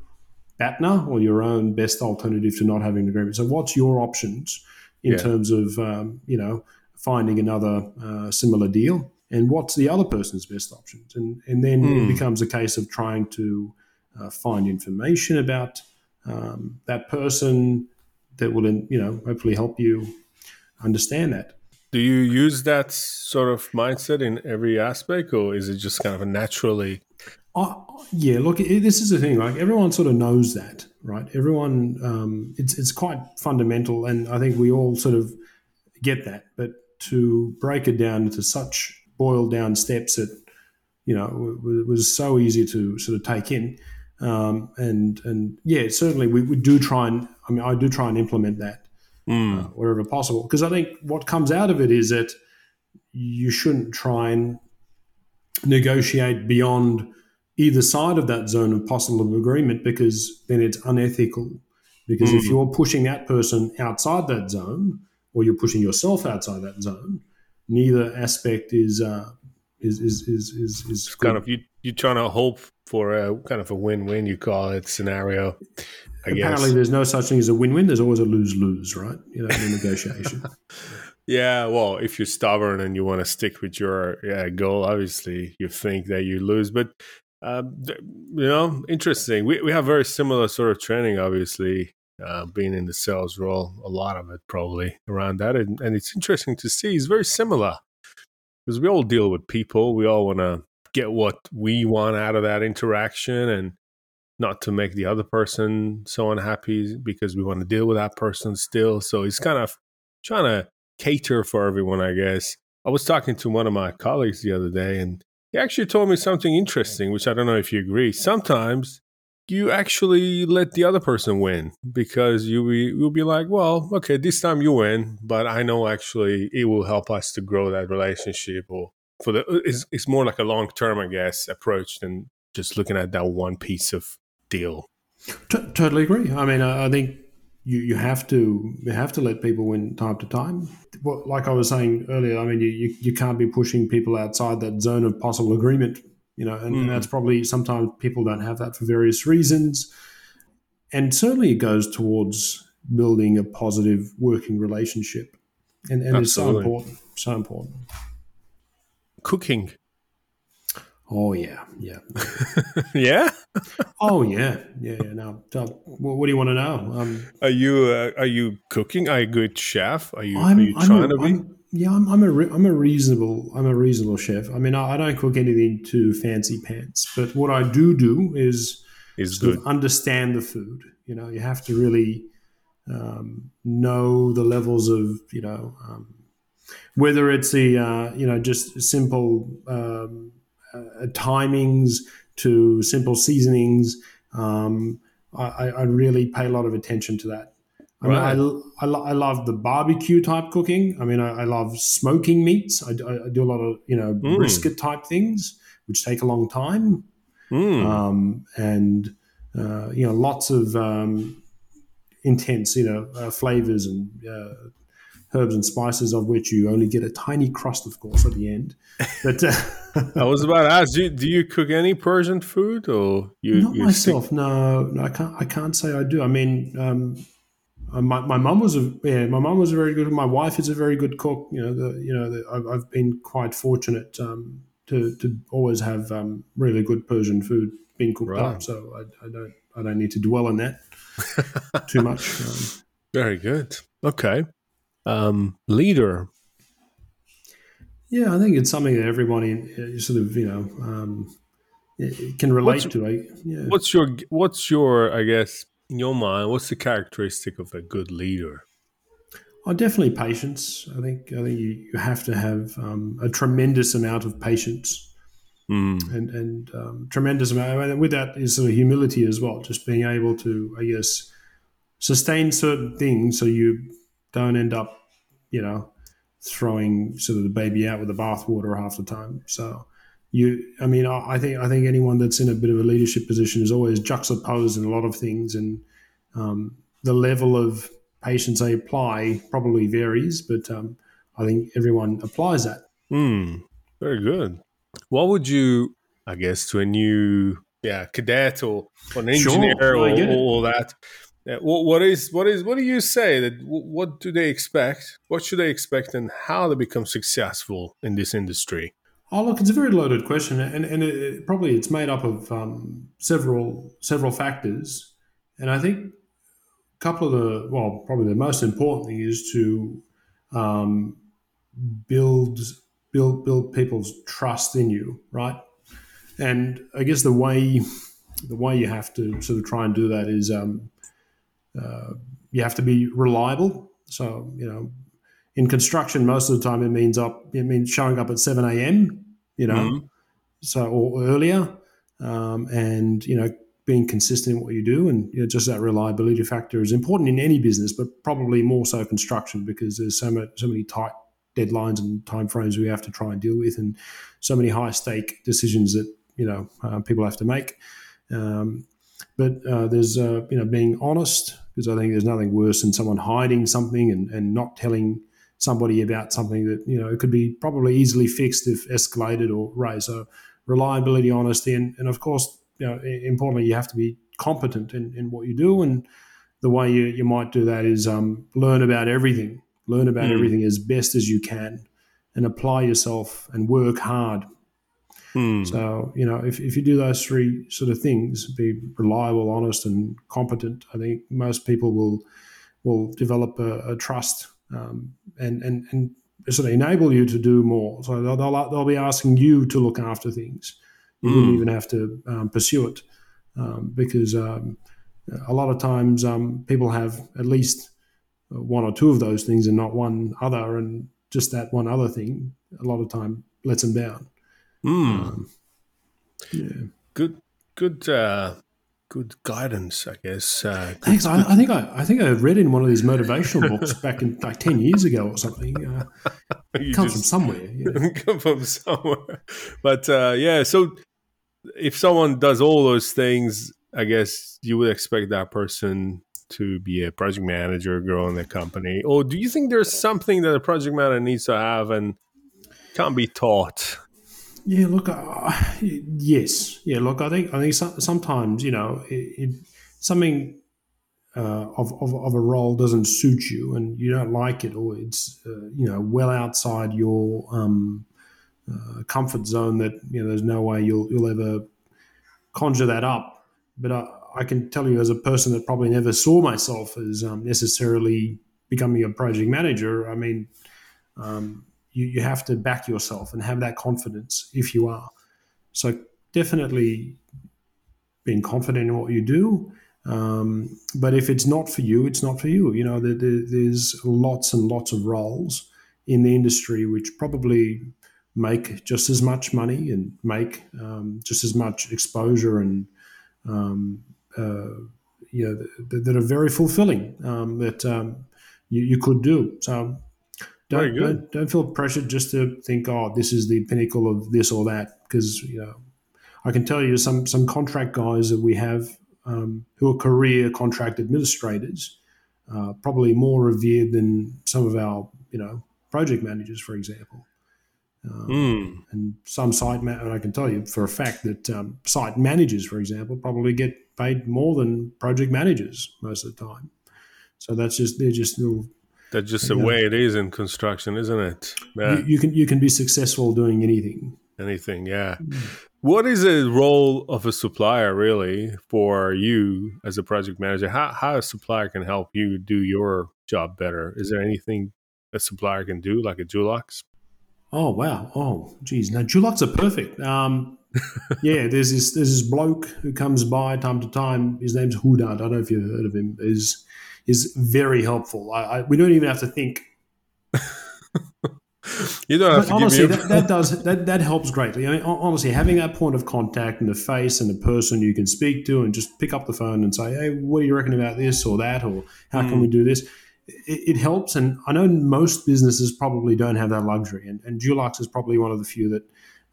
Speaker 2: BATNA or your own best alternative to not having an agreement. So what's your options in
Speaker 1: Yeah.
Speaker 2: terms of, um, you know, finding another uh, similar deal? And what's the other person's best options? And, and then it
Speaker 1: Hmm.
Speaker 2: becomes a case of trying to uh, find information about um, that person that will, you know, hopefully help you understand that.
Speaker 1: Do you use that sort of mindset in every aspect, or is it just kind of a naturally?
Speaker 2: Yeah, look, it, this is the thing. Like everyone sort of knows that, right? Everyone, um, it's it's quite fundamental, and I think we all sort of get that. But to break it down into such boiled down steps that you know w- was so easy to sort of take in, um, and and yeah, certainly we, we do try and I mean I do try and implement that
Speaker 1: Hmm.
Speaker 2: uh, wherever possible. Because I think what comes out of it is that you shouldn't try and negotiate beyond either side of that zone of possible agreement because then it's unethical. Because if
Speaker 1: Mm.
Speaker 2: you're pushing that person outside that zone or you're pushing yourself outside that zone, neither aspect is uh, is is is is, is
Speaker 1: kind of you. You're trying to hope for a kind of a win-win. You call it scenario. I
Speaker 2: Apparently,
Speaker 1: guess.
Speaker 2: there's no such thing as a win-win. There's always a lose-lose, right? You know, in negotiation.
Speaker 1: Yeah, well, if you're stubborn and you want to stick with your yeah, goal, obviously you think that you lose. But um, you know, interesting. We we have very similar sort of training, obviously, uh, being in the sales role. A lot of it probably around that, and, and it's interesting to see. It's very similar because we all deal with people. We all want to get what we want out of that interaction, and not to make the other person so unhappy because we want to deal with that person still. So it's kind of trying to cater for everyone, I guess. I was talking to one of my colleagues the other day, and he actually told me something interesting, which I don't know if you agree. Sometimes you actually let the other person win because you you'll be like, well, okay, this time you win, but I know actually it will help us to grow that relationship or for the it's, it's more like a long term, I guess, approach than just looking at that one piece of deal.
Speaker 2: T- totally agree. I mean, I think you, you have to you have to let people win time to time. Well, like I was saying earlier, I mean, you, you, you can't be pushing people outside that zone of possible agreement. You know, and,
Speaker 1: Mm.
Speaker 2: and that's probably sometimes people don't have that for various reasons, and certainly it goes towards building a positive working relationship, and, and it's so important, so important.
Speaker 1: Cooking,
Speaker 2: Oh yeah, yeah.
Speaker 1: yeah.
Speaker 2: Oh yeah, yeah. yeah. Now, what, do you want to know? Um,
Speaker 1: Are you uh, are you cooking? Are you a good chef? Are you
Speaker 2: I'm,
Speaker 1: are you
Speaker 2: I'm
Speaker 1: trying
Speaker 2: a,
Speaker 1: to be?
Speaker 2: I'm, yeah, I'm, I'm a re- I'm a reasonable I'm a reasonable chef. I mean, I, I don't cook anything too fancy pants, but what I do do is
Speaker 1: Is good.
Speaker 2: understand the food. You know, you have to really um, know the levels of you know um, whether it's the uh, you know just simple um, uh, timings to simple seasonings. Um, I, I I really pay a lot of attention to that. I, mean, I,
Speaker 1: Right.
Speaker 2: I, lo- I love the barbecue type cooking. I mean, I, I love smoking meats. I, do- I do a lot of you know
Speaker 1: Mm.
Speaker 2: brisket type things, which take a long time
Speaker 1: Mm.
Speaker 2: um, and uh, you know lots of um, intense you know uh, flavors and uh, herbs and spices, of which you only get a tiny crust, of course, at the end. But uh,
Speaker 1: I was about to ask, do you, do you cook any Persian food, or you?
Speaker 2: not
Speaker 1: you
Speaker 2: myself.
Speaker 1: stick-
Speaker 2: No, no, I can't. I can't say I do. I mean, um, uh, my my mum was a yeah, my mum was a very good. My wife is a very good cook. You know, the you know, the, I've, I've been quite fortunate um, to to always have um, really good Persian food being cooked
Speaker 1: Right.
Speaker 2: up. So I, I don't I don't need to dwell on that too much. Um,
Speaker 1: Very good. Okay. Um, leader.
Speaker 2: Yeah, I think it's something that everybody uh, sort of you know um, can relate
Speaker 1: What's-
Speaker 2: to. I, yeah.
Speaker 1: What's your What's your I guess in your mind? What's the characteristic of a good leader?
Speaker 2: Oh, definitely patience. I think I think you, you have to have um, a tremendous amount of patience
Speaker 1: Mm.
Speaker 2: and and um, tremendous amount. And with that is sort of humility as well. Just being able to, I guess, sustain certain things so you don't end up, you know, throwing sort of the baby out with the bathwater half the time. So you, I mean, I I think I think anyone that's in a bit of a leadership position is always juxtaposed in a lot of things, and um, the level of patience they apply probably varies, but um, I think everyone applies that.
Speaker 1: Mm. Very good. What would you, I guess, to a new yeah cadet or, or an engineer
Speaker 2: I
Speaker 1: or all that? What, what is what is what do you say that what do they expect? What should they expect, and how they become successful in this industry?
Speaker 2: Oh, look, it's a very loaded question, and and it, it- probably it's made up of um, several several factors, and I think a couple of the well, probably the most important thing is to um, build build build people's trust in you, right? And I guess the way the way you have to sort of try and do that is um, uh, you have to be reliable. So you know, in construction, most of the time it means up it means showing up at seven a.m. You know,
Speaker 1: Mhm.
Speaker 2: so or earlier, um, and you know being consistent in what you do, and you know, just that reliability factor is important in any business, but probably more so construction because there's so much so many tight deadlines and timeframes we have to try and deal with, and so many high stake decisions that you know uh, people have to make. Um, but uh, there's uh, you know being honest because I think there's nothing worse than someone hiding something and, and not telling somebody about something that you know could be probably easily fixed if escalated or raised. So reliability, honesty, and, and of course you know importantly you have to be competent in, in what you do and the way you, you might do that is um, learn about everything learn about
Speaker 1: Mm.
Speaker 2: everything as best as you can and apply yourself and work hard
Speaker 1: Hmm.
Speaker 2: so, you know, if, if you do those three sort of things, be reliable, honest, and competent, I think most people will will develop a, a trust um, and, and, and sort of enable you to do more. So they'll, they'll, they'll be asking you to look after things. You wouldn't
Speaker 1: Mm.
Speaker 2: even have to um, pursue it um, because um, a lot of times um, people have at least one or two of those things and not one other. And just that one other thing, a lot of time lets them down.
Speaker 1: Hmm.
Speaker 2: Um, yeah.
Speaker 1: good good uh good guidance i guess uh
Speaker 2: Thanks. I, I think I, I think I read in one of these motivational books back in like ten years ago or something. Uh, comes from somewhere. Yeah.
Speaker 1: come from somewhere but uh yeah so if someone does all those things i guess you would expect that person to be a project manager grow in the company or do you think there's something that a project manager needs to have and can't be taught
Speaker 2: Yeah. Look. Uh, yes. Yeah. Look. I think I think some, sometimes you know it, it, something uh, of, of of a role doesn't suit you and you don't like it or it's uh, you know well outside your um, uh, comfort zone that you know there's no way you'll you'll ever conjure that up. But I, I can tell you as a person that probably never saw myself as um, necessarily becoming a project manager. I mean, um, you, you have to back yourself and have that confidence if you are. So definitely being confident in what you do. Um, but if it's not for you, it's not for you. You know, there, there, there's lots and lots of roles in the industry which probably make just as much money and make um, just as much exposure and um, uh, you know that, that are very fulfilling um, that um, you, you could do. So don't, don't don't feel pressured just to think, oh, this is the pinnacle of this or that, because you know I can tell you some some contract guys that we have um, who are career contract administrators. uh, probably more revered than some of our you know project managers, for example. Um,
Speaker 1: Mm.
Speaker 2: And some site, ma- and I can tell you for a fact that um, site managers, for example, probably get paid more than project managers most of the time. So that's just they're just little.
Speaker 1: That's just the
Speaker 2: Yeah.
Speaker 1: way it is in construction, isn't it? Yeah.
Speaker 2: You, you can you can be successful doing anything.
Speaker 1: Anything, yeah.
Speaker 2: Mm.
Speaker 1: What is the role of a supplier really for you as a project manager? How how a supplier can help you do your job better? Is there anything a supplier can do, like a Dulux?
Speaker 2: Oh wow! Oh geez, no, Dulux are perfect. Um, yeah, there's this there's this bloke who comes by time to time. His name's Huda. I don't know if you've heard of him. is is very helpful. I, I, we don't even have to think.
Speaker 1: You don't have
Speaker 2: But
Speaker 1: to
Speaker 2: honestly,
Speaker 1: give me.
Speaker 2: that, that does that, that helps greatly. I mean, honestly, having that point of contact and the face and the person you can speak to, and just pick up the phone and say, "Hey, what do you reckon about this or that, or how can
Speaker 1: Hmm.
Speaker 2: we do this?" It, it helps, and I know most businesses probably don't have that luxury, and, and Dulux is probably one of the few that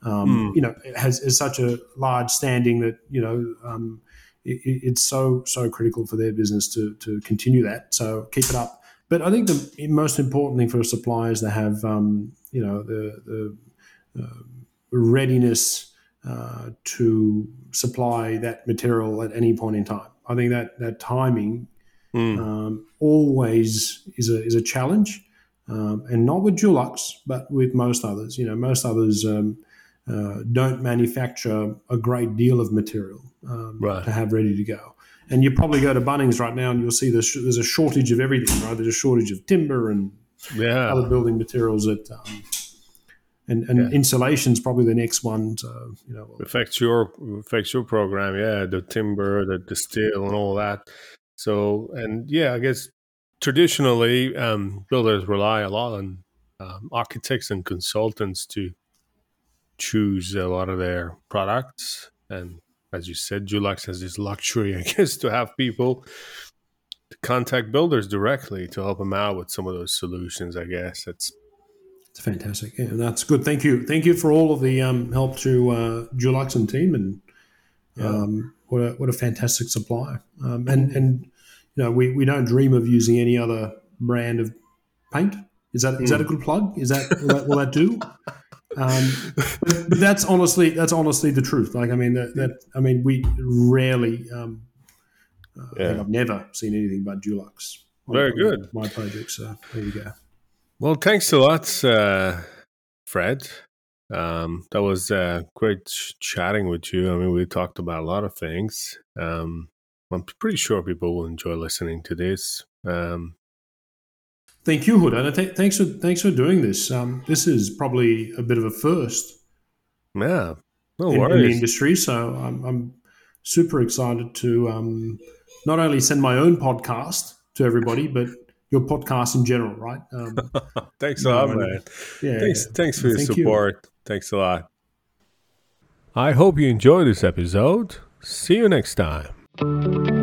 Speaker 2: um,
Speaker 1: Hmm.
Speaker 2: you know has, has such a large standing that you know um, it, it- it's so so critical for their business to to continue that. So keep it up. But I think the most important thing for a supplier is to have um, you know the the uh, readiness uh, to supply that material at any point in time. I think that that timing
Speaker 1: Mm.
Speaker 2: um, always is a is a challenge, um, and not with Dulux, but with most others. You know, most others um, uh, don't manufacture a great deal of material um,
Speaker 1: Right.
Speaker 2: to have ready to go. And you probably go to Bunnings right now, and you'll see there's, there's a shortage of everything. Right, there's a shortage of timber and
Speaker 1: Yeah.
Speaker 2: other building materials that. Um, and, and
Speaker 1: Yeah.
Speaker 2: insulation's probably the next one. So you know,
Speaker 1: affects your affects your program yeah the timber the, the steel and all that so and yeah i guess traditionally um, builders rely a lot on um, architects and consultants to choose a lot of their products and as you said Dulux has this luxury i guess to have people to contact builders directly to help them out with some of those solutions i guess it's
Speaker 2: It's fantastic. Yeah, that's good. Thank you. Thank you for all of the um, help to uh, Dulux and team, and um, what a what a fantastic supplier. Um, and and you know we, we don't dream of using any other brand of paint. Is that is that a good plug? Is that will that, will that do? Um, but, but that's honestly that's honestly the truth. Like I mean that, that I mean we rarely. Um, uh, I
Speaker 1: Yeah.
Speaker 2: I've never seen anything but Dulux.
Speaker 1: Very
Speaker 2: on
Speaker 1: good.
Speaker 2: My project. So there you go.
Speaker 1: Well, thanks a lot, uh, Fred. Um, that was uh, great ch- chatting with you. I mean, we talked about a lot of things. Um, I'm pretty sure people will enjoy listening to this. Um,
Speaker 2: Thank you, Huda. And th- thanks for thanks for doing this. Um, this is probably a bit of a first
Speaker 1: yeah, no
Speaker 2: in, in the
Speaker 1: worries.
Speaker 2: industry, so I'm, I'm super excited to um, not only send my own podcast to everybody, but your podcast in general. Right? Um,
Speaker 1: thanks a lot,
Speaker 2: know.
Speaker 1: man.
Speaker 2: yeah.
Speaker 1: Thanks, thanks for your
Speaker 2: Thank you.
Speaker 1: support. Thanks a lot. I hope you enjoyed this episode. See you next time.